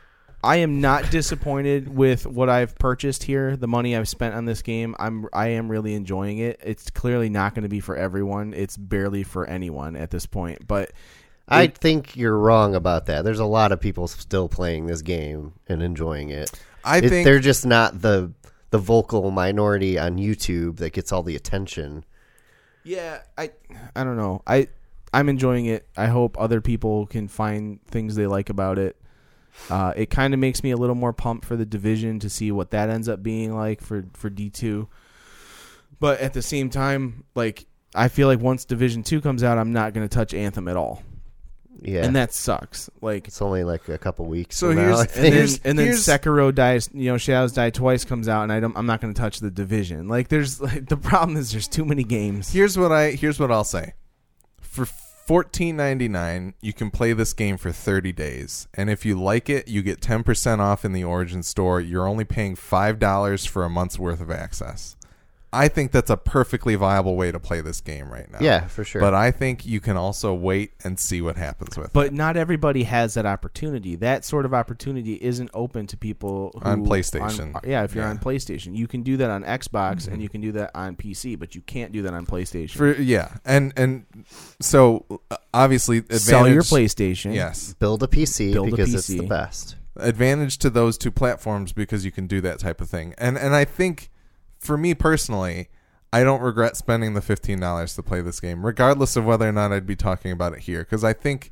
I am not disappointed with what I've purchased here. The money I've spent on this game, I'm I am really enjoying it. It's clearly not going to be for everyone. It's barely for anyone at this point. But I it- think you're wrong about that. There's a lot of people still playing this game and enjoying it. I It- think they're just not the the vocal minority on YouTube that gets all the attention. Yeah, I I don't know. I I'm enjoying it. I hope other people can find things they like about it. Uh, it kind of makes me a little more pumped for the division to see what that ends up being like for for D two. But at the same time, like I feel like once Division Two comes out, I'm not going to touch Anthem at all. Yeah, and that sucks. Like, it's only like a couple weeks. So from now, here's- I [laughs] and then, and then here's- Sekiro dies. You know, Shadows Die Twice comes out, and I don't. I'm not going to touch the division. Like, there's [laughs] like, the problem is there's too many games. Here's what I here's what I'll say. For fourteen ninety nine, you can play this game for thirty days, and if you like it, you get ten percent off in the Origin store. You're only paying five dollars for a month's worth of access. I think that's a perfectly viable way to play this game right now. yeah, for sure. But I think you can also wait and see what happens with it. But not everybody has that opportunity. That sort of opportunity isn't open to people who, On PlayStation. on- yeah, if you're Yeah. on PlayStation, you can do that on Xbox and you can do that on PC, but you can't do that on PlayStation. For yeah, and and so uh, obviously advantage, Sell your PlayStation. Yes, build a PC Build a because it's the best. advantage to those two platforms because you can do that type of thing. And and I think for me personally, I don't regret spending the fifteen dollars to play this game, regardless of whether or not I'd be talking about it here, because I think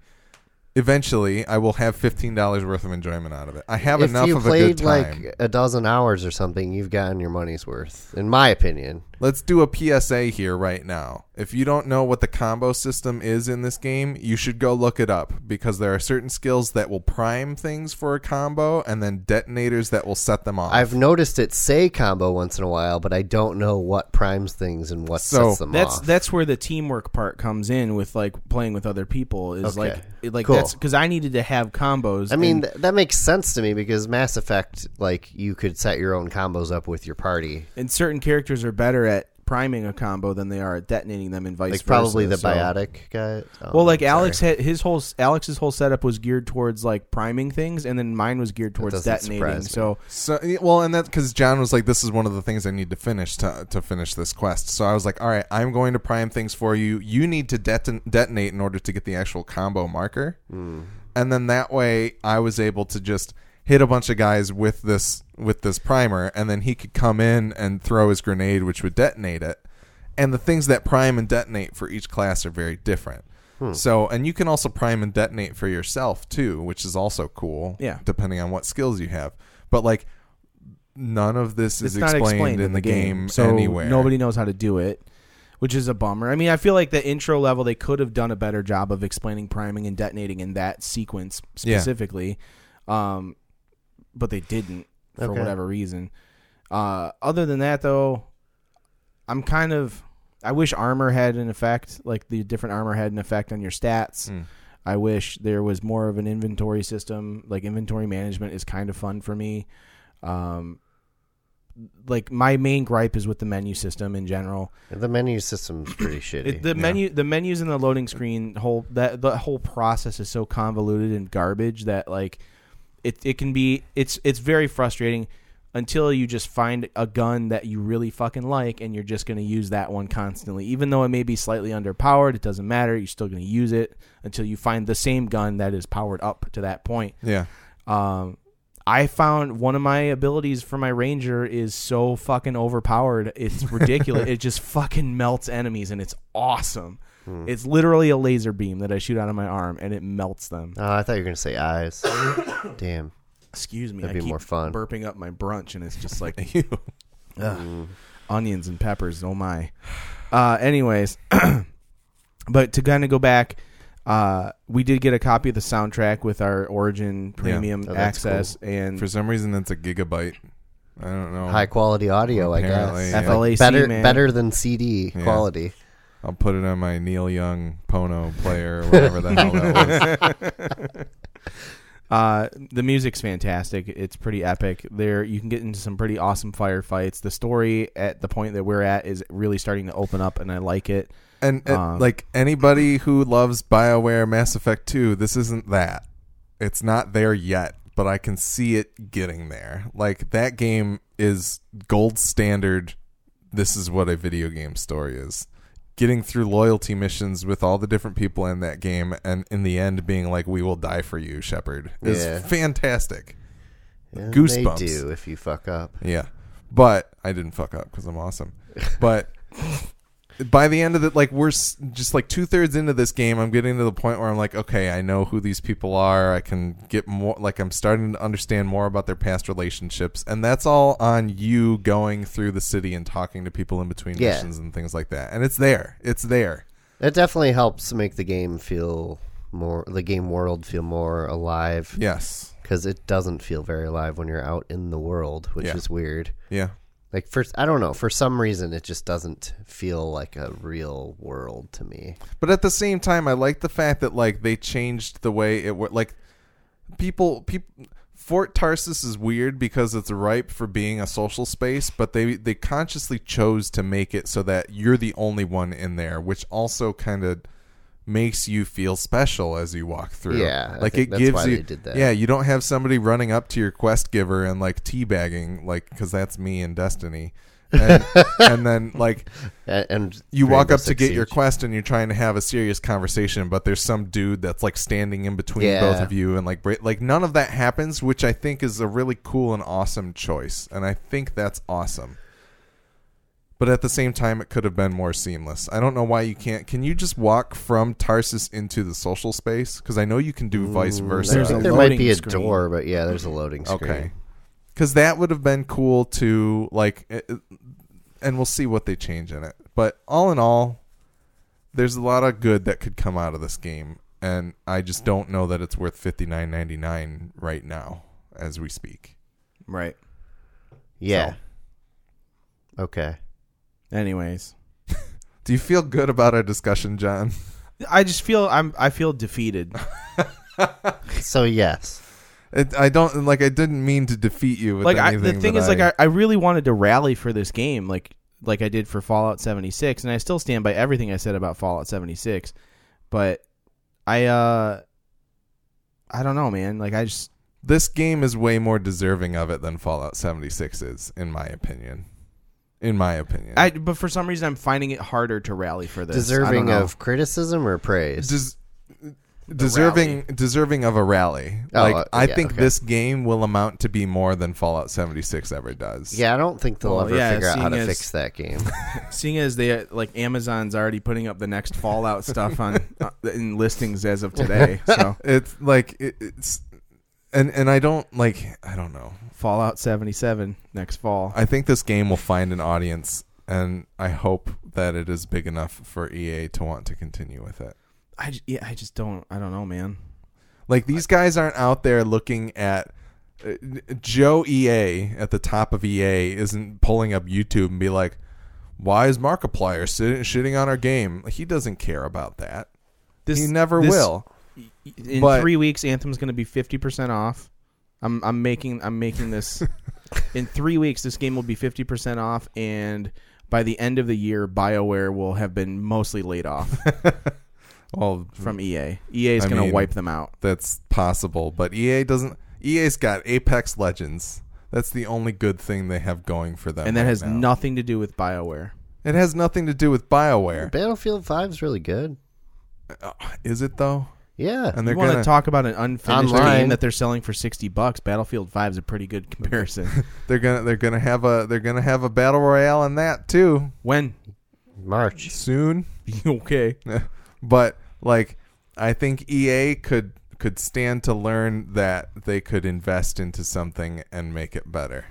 eventually I will have fifteen dollars worth of enjoyment out of it. I have if enough you of a good played time. like a dozen hours or something, you've gotten your money's worth, in my opinion. Let's do a PSA here right now. If you don't know what the combo system is in this game, you should go look it up because there are certain skills that will prime things for a combo and then detonators that will set them off. I've noticed it say combo once in a while, but I don't know what primes things and what So, sets them That's off. that's where the teamwork part comes in with like playing with other people is Okay. like like Cool. that's because I needed to have combos. I mean, and- th- that makes sense to me because Mass Effect, like, you could set your own combos up with your party. and certain characters are better at priming a combo than they are at detonating them, and vice like versa. probably the So- biotic guy. Oh, Well, like sorry. Alex had his whole Alex's whole setup was geared towards like priming things, and then mine was geared towards detonating. So So well, and that because John was like, "This is one of the things I need to finish to to finish this quest." So I was like, "All right, I'm going to prime things for you. You need to deton- detonate in order to get the actual combo marker." Hmm. And then that way, I was able to just hit a bunch of guys with this with this primer, and then he could come in and throw his grenade, which would detonate it. And the things that prime and detonate for each class are very different. So, and you can also prime and detonate for yourself too, which is also cool. Yeah. depending on what skills you have. But like, none of this is it's not explained, explained in the game, so anywhere. nobody knows how to do it, which is a bummer. I mean, I feel like the intro level they could have done a better job of explaining priming and detonating in that sequence Yeah. specifically, um, but they didn't for Okay. whatever reason. Uh, other than that, though, I'm kind of. I wish armor had an effect, like the different armor had an effect on your stats. Mm. I wish there was more of an inventory system. Like inventory management is kind of fun for me. Um, like my main gripe is with the menu system in general. the menu system's pretty shitty. It, the Yeah. menu, the menus and the loading screen whole that the whole process is so convoluted and garbage that like it it can be it's it's very frustrating until you just find a gun that you really fucking like and you're just going to use that one constantly even though it may be slightly underpowered it doesn't matter you're still going to use it until you find the same gun that is powered up to that point Yeah, um, I found one of my abilities for my ranger is so fucking overpowered. It's ridiculous. [laughs] it just fucking melts enemies, and it's awesome. Hmm. It's literally a laser beam that I shoot out of my arm, and it melts them. Oh, I thought you were gonna say eyes. [coughs] Damn. Excuse me, That'd I be keep more fun. burping up my brunch, and it's just like [laughs] you. Mm. onions and peppers. Oh my. Uh, anyways, [coughs] but to kind of go back, uh, we did get a copy of the soundtrack with our Origin Premium Oh, that's access, and For some reason, it's a gigabyte. I don't know. High quality audio, I Apparently, guess. yeah. FLAC, better, man. better than CD Yeah. quality. I'll put it on my Neil Young Pono player, or whatever the hell that was. [laughs] Uh, the music's fantastic. It's pretty epic. There, you can get into some pretty awesome firefights. The story at the point that we're at is really starting to open up, and I like it. And uh, Um, like anybody who loves BioWare Mass Effect 2, this isn't that. It's not there yet, but I can see it getting there. Like that game is gold standard. This is what a video game story is. Getting through loyalty missions with all the different people in that game and in the end being like we will die for you, Shepard is Yeah. fantastic. And Goosebumps. They do if you fuck up. Yeah, but I didn't fuck up because I'm awesome. But [laughs] by the end of it, like we're s- just like two thirds into this game, I'm getting to the point where I'm like, okay, I know who these people are. I can get more. Like I'm starting to understand more about their past relationships, and that's all on you going through the city and talking to people in between Yeah. missions and things like that. And it's there. It's there. It definitely helps make the game feel more, the game world feel more alive. Yes. Because it doesn't feel very alive when you're out in the world, which Yeah. is weird. Yeah. Like first, I don't know. For some reason, it just doesn't feel like a real world to me. But at the same time, I like the fact that like they changed the way it worked. Like people, people, Fort Tarsis is weird because it's ripe for being a social space, but they they consciously chose to make it so that you're the only one in there, which also kind of makes you feel special as you walk through. Yeah, like it gives you. Yeah, you don't have somebody running up to your quest giver and like teabagging, like because that's me in Destiny. And, [laughs] and then like A- And you walk up to get your quest and you're trying to have a serious conversation, but there's some dude that's like standing in between Yeah. both of you, and like like none of that happens, which I think is a really cool and awesome choice, and I think that's awesome. But at the same time, it could have been more seamless. I don't know why you can't. Can you just walk from Tarsis into the social space? Because I know you can do vice Mm, versa. There's a there might be a screen. door, but yeah, there's a loading screen. Okay. Because that would have been cool to like, it- it- and we'll see what they change in it. But all in all, there's a lot of good that could come out of this game, and I just don't know that it's worth fifty nine ninety nine right now as we speak. Right. Yeah. Okay. Anyways, [laughs] Do you feel good about our discussion, John? I just feel I'm I feel defeated. [laughs] So yes. It, I don't like. I didn't mean to defeat you with like I, the thing that is, like I, I really wanted to rally for this game. Like like I did for Fallout 76, and I still stand by everything I said about Fallout 76. But I, uh, I don't know, man. Like I just, This game is way more deserving of it than Fallout 76 is, in my opinion. In my opinion, I, but for some reason, I'm finding it harder to rally for this. Deserving of criticism or praise? Des- deserving deserving of a rally. Oh, like uh, I yeah, think okay. this game will amount to be more than Fallout 76 ever does. yeah, I don't think they'll Well, ever yeah, figure out how to as- fix that game. [laughs] Seeing as they like Amazon's already putting up the next Fallout stuff on uh, in listings as of today, [laughs] so It's like it, it's and and I don't like I don't know. Fallout 77 next fall. I think this game will find an audience and I hope that it is big enough for EA to want to continue with it. I j- yeah, I just don't. I don't know, man. Like these guys aren't out there looking at uh, Joe EA at the top of EA isn't pulling up YouTube and be like, "Why is Markiplier sit- shitting on our game?" He doesn't care about that. This he never this- will. In But- three weeks, Anthem's going to be fifty percent off. I'm I'm making I'm making this. [laughs] in three weeks, this game will be fifty percent off, and by the end of the year, Bioware will have been mostly laid off [laughs] Well, from EA. EA is I going to wipe them out. that's possible, but EA doesn't. EA's got Apex Legends. That's the only good thing they have going for them. And that right has now. nothing to do with Bioware. It has nothing to do with Bioware, Battlefield 5 is really good. Uh, is it though? Yeah. And they're want gonna to talk about an unfinished Online. game that they're selling for sixty bucks? Battlefield Five is a pretty good comparison. [laughs] they're gonna they're gonna have a they're gonna have a battle royale in that too when March. soon. [laughs] okay, [laughs] but like I think EA could could stand to learn that they could invest into something and make it better.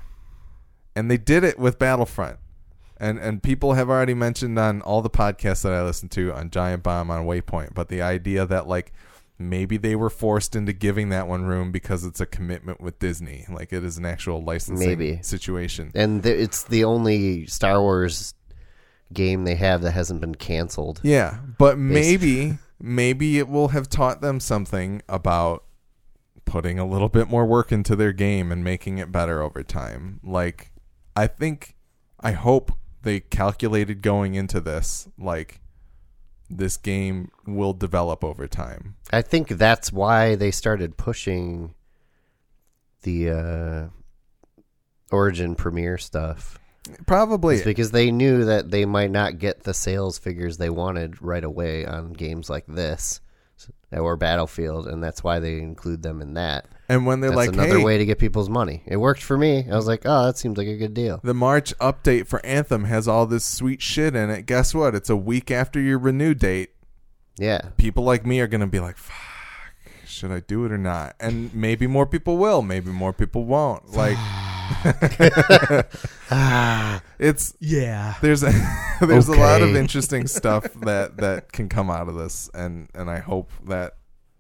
And they did it with Battlefront. And and people have already mentioned on all the podcasts that I listen to on Giant Bomb on Waypoint, but the idea that like maybe they were forced into giving that one room because it's a commitment with Disney, like it is an actual licensing Maybe. situation. And th- it's the only Star Wars game they have that hasn't been canceled. Yeah, but maybe maybe it will have taught them something about putting a little bit more work into their game and making it better over time. Like I think I hope they calculated going into this like this game will develop over time. I think that's why they started pushing the uh, Origin Premier stuff. Probably It's because they knew that they might not get the sales figures they wanted right away on games like this or Battlefield, and that's why they include them in that. And when they're That's like another hey, way to get people's money. It worked for me. I was like, oh, that seems like a good deal. the March update for Anthem has all this sweet shit in it. Guess what? It's a week after your renew date. Yeah. people like me are going to be like, fuck, should I do it or not? And maybe more people will, maybe more people won't. [sighs] Like, [sighs] [laughs] it's yeah. there's a [laughs] there's a lot of Okay. interesting stuff [laughs] that that can come out of this, and and I hope that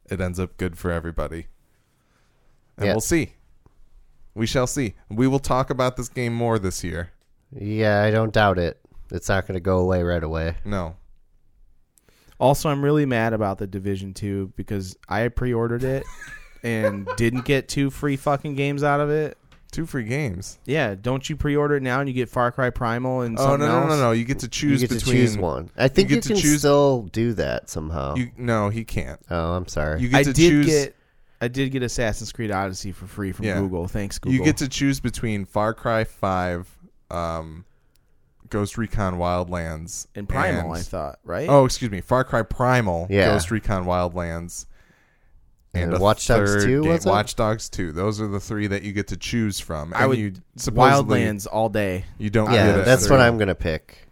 it ends up good for everybody. And Yeah. we'll see. We shall see. We will talk about this game more this year. Yeah, I don't doubt it. It's not going to go away right away. No, Also, I'm really mad about the Division Two because I pre-ordered it [laughs] and didn't get two free fucking games out of it. two free games. Yeah, don't you pre-order it now and you get Far Cry Primal and Oh no something no no else? no! You get to choose you get between to choose one. I think you you, get to can choose- still do that somehow. You no, he can't. oh, I'm sorry. You get I to did choose. get I did get Assassin's Creed Odyssey for free from Yeah. Google. Thanks Google. You get to choose between Far Cry Five, um, Ghost Recon Wildlands, and Primal, and- I thought, right? Oh, excuse me, Far Cry Primal, Yeah. Ghost Recon Wildlands, and, And a Watch Dogs third 2, game, was it? Watch Dogs Two. Those are the three that you get to choose from. I And would you supposedly Wildlands all day. you don't yeah, get it. that's what I'm going to pick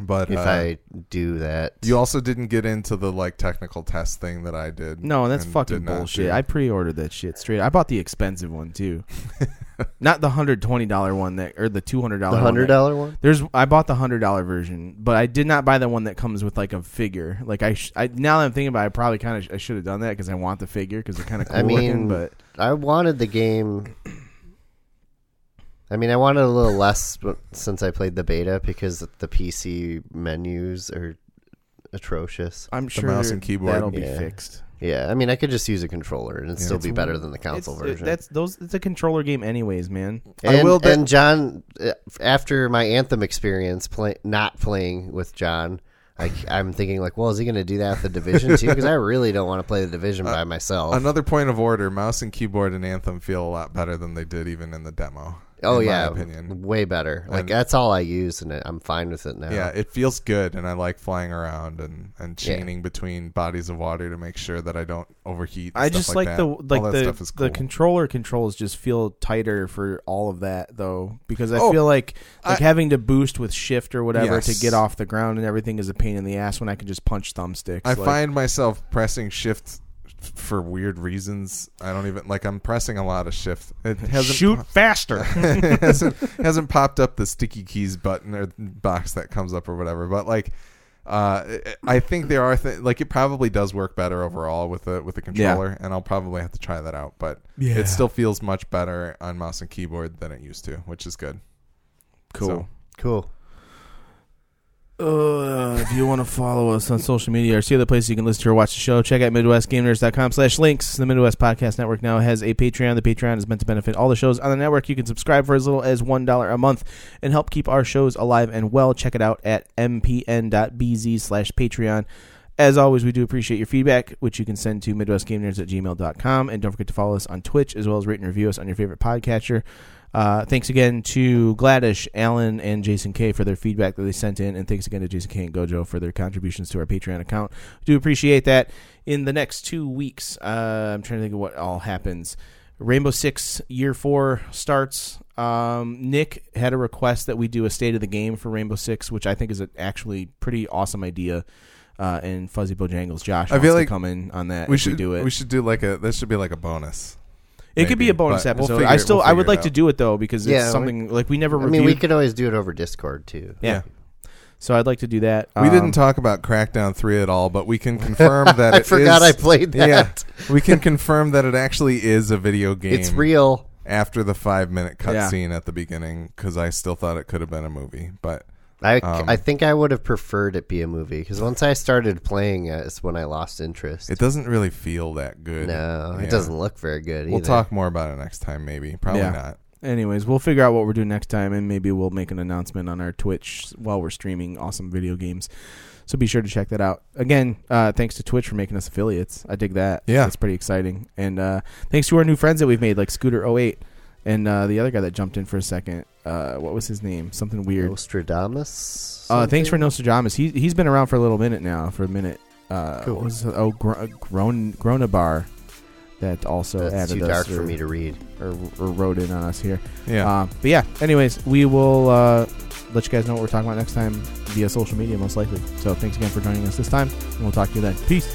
But if uh, I do that. you also didn't get into the like technical test thing that I did. No, that's and fucking bullshit. do. I pre-ordered that shit straight. I bought the expensive one too, [laughs] not the hundred twenty dollar one that or the two hundred the dollar. hundred dollar one. There's I bought the hundred dollar version, but I did not buy the one that comes with like a figure. Like I, sh- I now that I'm thinking about, it, I probably kind of sh- I should have done that because I want the figure because they're kind of cool I mean, looking. But I wanted the game. I mean, I wanted a little less since I played the beta because the PC menus are atrocious. I'm The sure mouse and keyboard. that'll be Yeah. fixed. Yeah, I mean, I could just use a controller and it'd Yeah, still it's be better than the console It's- version. That's those. It's a controller game, anyways, man. I and, will bet- and John, uh, after my Anthem experience, play, not playing with John, like [laughs] I'm thinking, like, well, is he going to do that with the Division too? Because I [laughs] really don't want to play the Division by myself. Another point of order: mouse and keyboard in Anthem feel a lot better than they did even in the demo. Oh in my yeah, opinion. way better. Like And- that's all I use, and I'm fine with it now. Yeah, it feels good, and I like flying around and, and Yeah. chaining between bodies of water to make sure that I don't overheat. and I stuff just like, that. the All like that the stuff is cool. the controller controls just feel tighter for all of that though because I Oh, feel like like I- having to boost with shift or whatever to get off the ground and everything is a pain in the ass when I can just punch thumbsticks. I like, find myself pressing shift f- for weird reasons. I don't even like. I'm pressing a lot of shift. It [laughs] hasn't shoot faster. it [laughs] hasn't hasn't popped up the sticky keys button or box that comes up or whatever. But like, uh, I think there are th- like it probably does work better overall with the with the controller, and I'll probably have to try that out. But Yeah. it still feels much better on mouse and keyboard than it used to, which is good. cool. So- cool. Uh, if you want to follow us on social media or see other places you can listen to or watch the show, check out MidwestGameNerds.com slash links. The Midwest Podcast Network now has a Patreon. The Patreon is meant to benefit all the shows on the network. You can subscribe for as little as $1 a month and help keep our shows alive and well. Check it out at mpn.bz slash Patreon. As always, we do appreciate your feedback, which you can send to MidwestGameNerds at gmail.com. And don't forget to follow us on Twitch as well as rate and review us on your favorite podcatcher. Uh, thanks again to Gladish, Alan, and Jason K for their feedback that they sent in, and thanks again to Jason K and Gojo for their contributions to our Patreon account. Do appreciate that. In the next two weeks, uh, I'm trying to think of what all happens. Rainbow Six Year Four starts. Um, Nick had a request that we do a state of the game for Rainbow Six, which I think is an actually pretty awesome idea. Uh, and Fuzzy Bojangles, Josh, I feel to like come in on that. we should we do it. We should do like a. This should be like a bonus. It could be a bonus but we'll episode. figure I it- still, we'll I would figure it like to out. do it though because it's Yeah, we- something like we never I reviewed. mean, we could always do it over Discord too. Yeah. So I'd like to do that. We Um, didn't talk about Crackdown three at all, but we can [laughs] confirm that I it forgot is- I played that. Yeah, we can confirm that it actually is a video [laughs] game. It's real. after the five minute Yeah. cutscene at the beginning because I still thought it could have been a movie, but I, Um, I think I would have preferred it be a movie because once I started playing it, it's when I lost interest. it doesn't really feel that good. no, Yeah. it doesn't look very good. Either. We'll either. talk more about it next time, maybe. Probably Yeah. not. Anyways, we'll figure out what we're doing next time, and maybe we'll make an announcement on our Twitch while we're streaming awesome video games. So be sure to check that out. Again, uh, thanks to Twitch for making us affiliates. I dig that. Yeah. it's pretty exciting. And uh, thanks to our new friends that we've made, like Scooter08 and uh, the other guy that jumped in for a second. Uh, what was his name? Something weird. Nostradamus. Uh, thanks for something? Nostradamus. He he's been around for a little minute now, for a minute. Uh, Cool. was oh, Gro- Groan Gronabar. That also That's added too us dark or, for me to read. or, or wrote in on us here. Yeah. Uh, but yeah, anyways, we will uh, let you guys know what we're talking about next time via social media, most likely. So thanks again for joining us this time, and we'll talk to you then. Peace.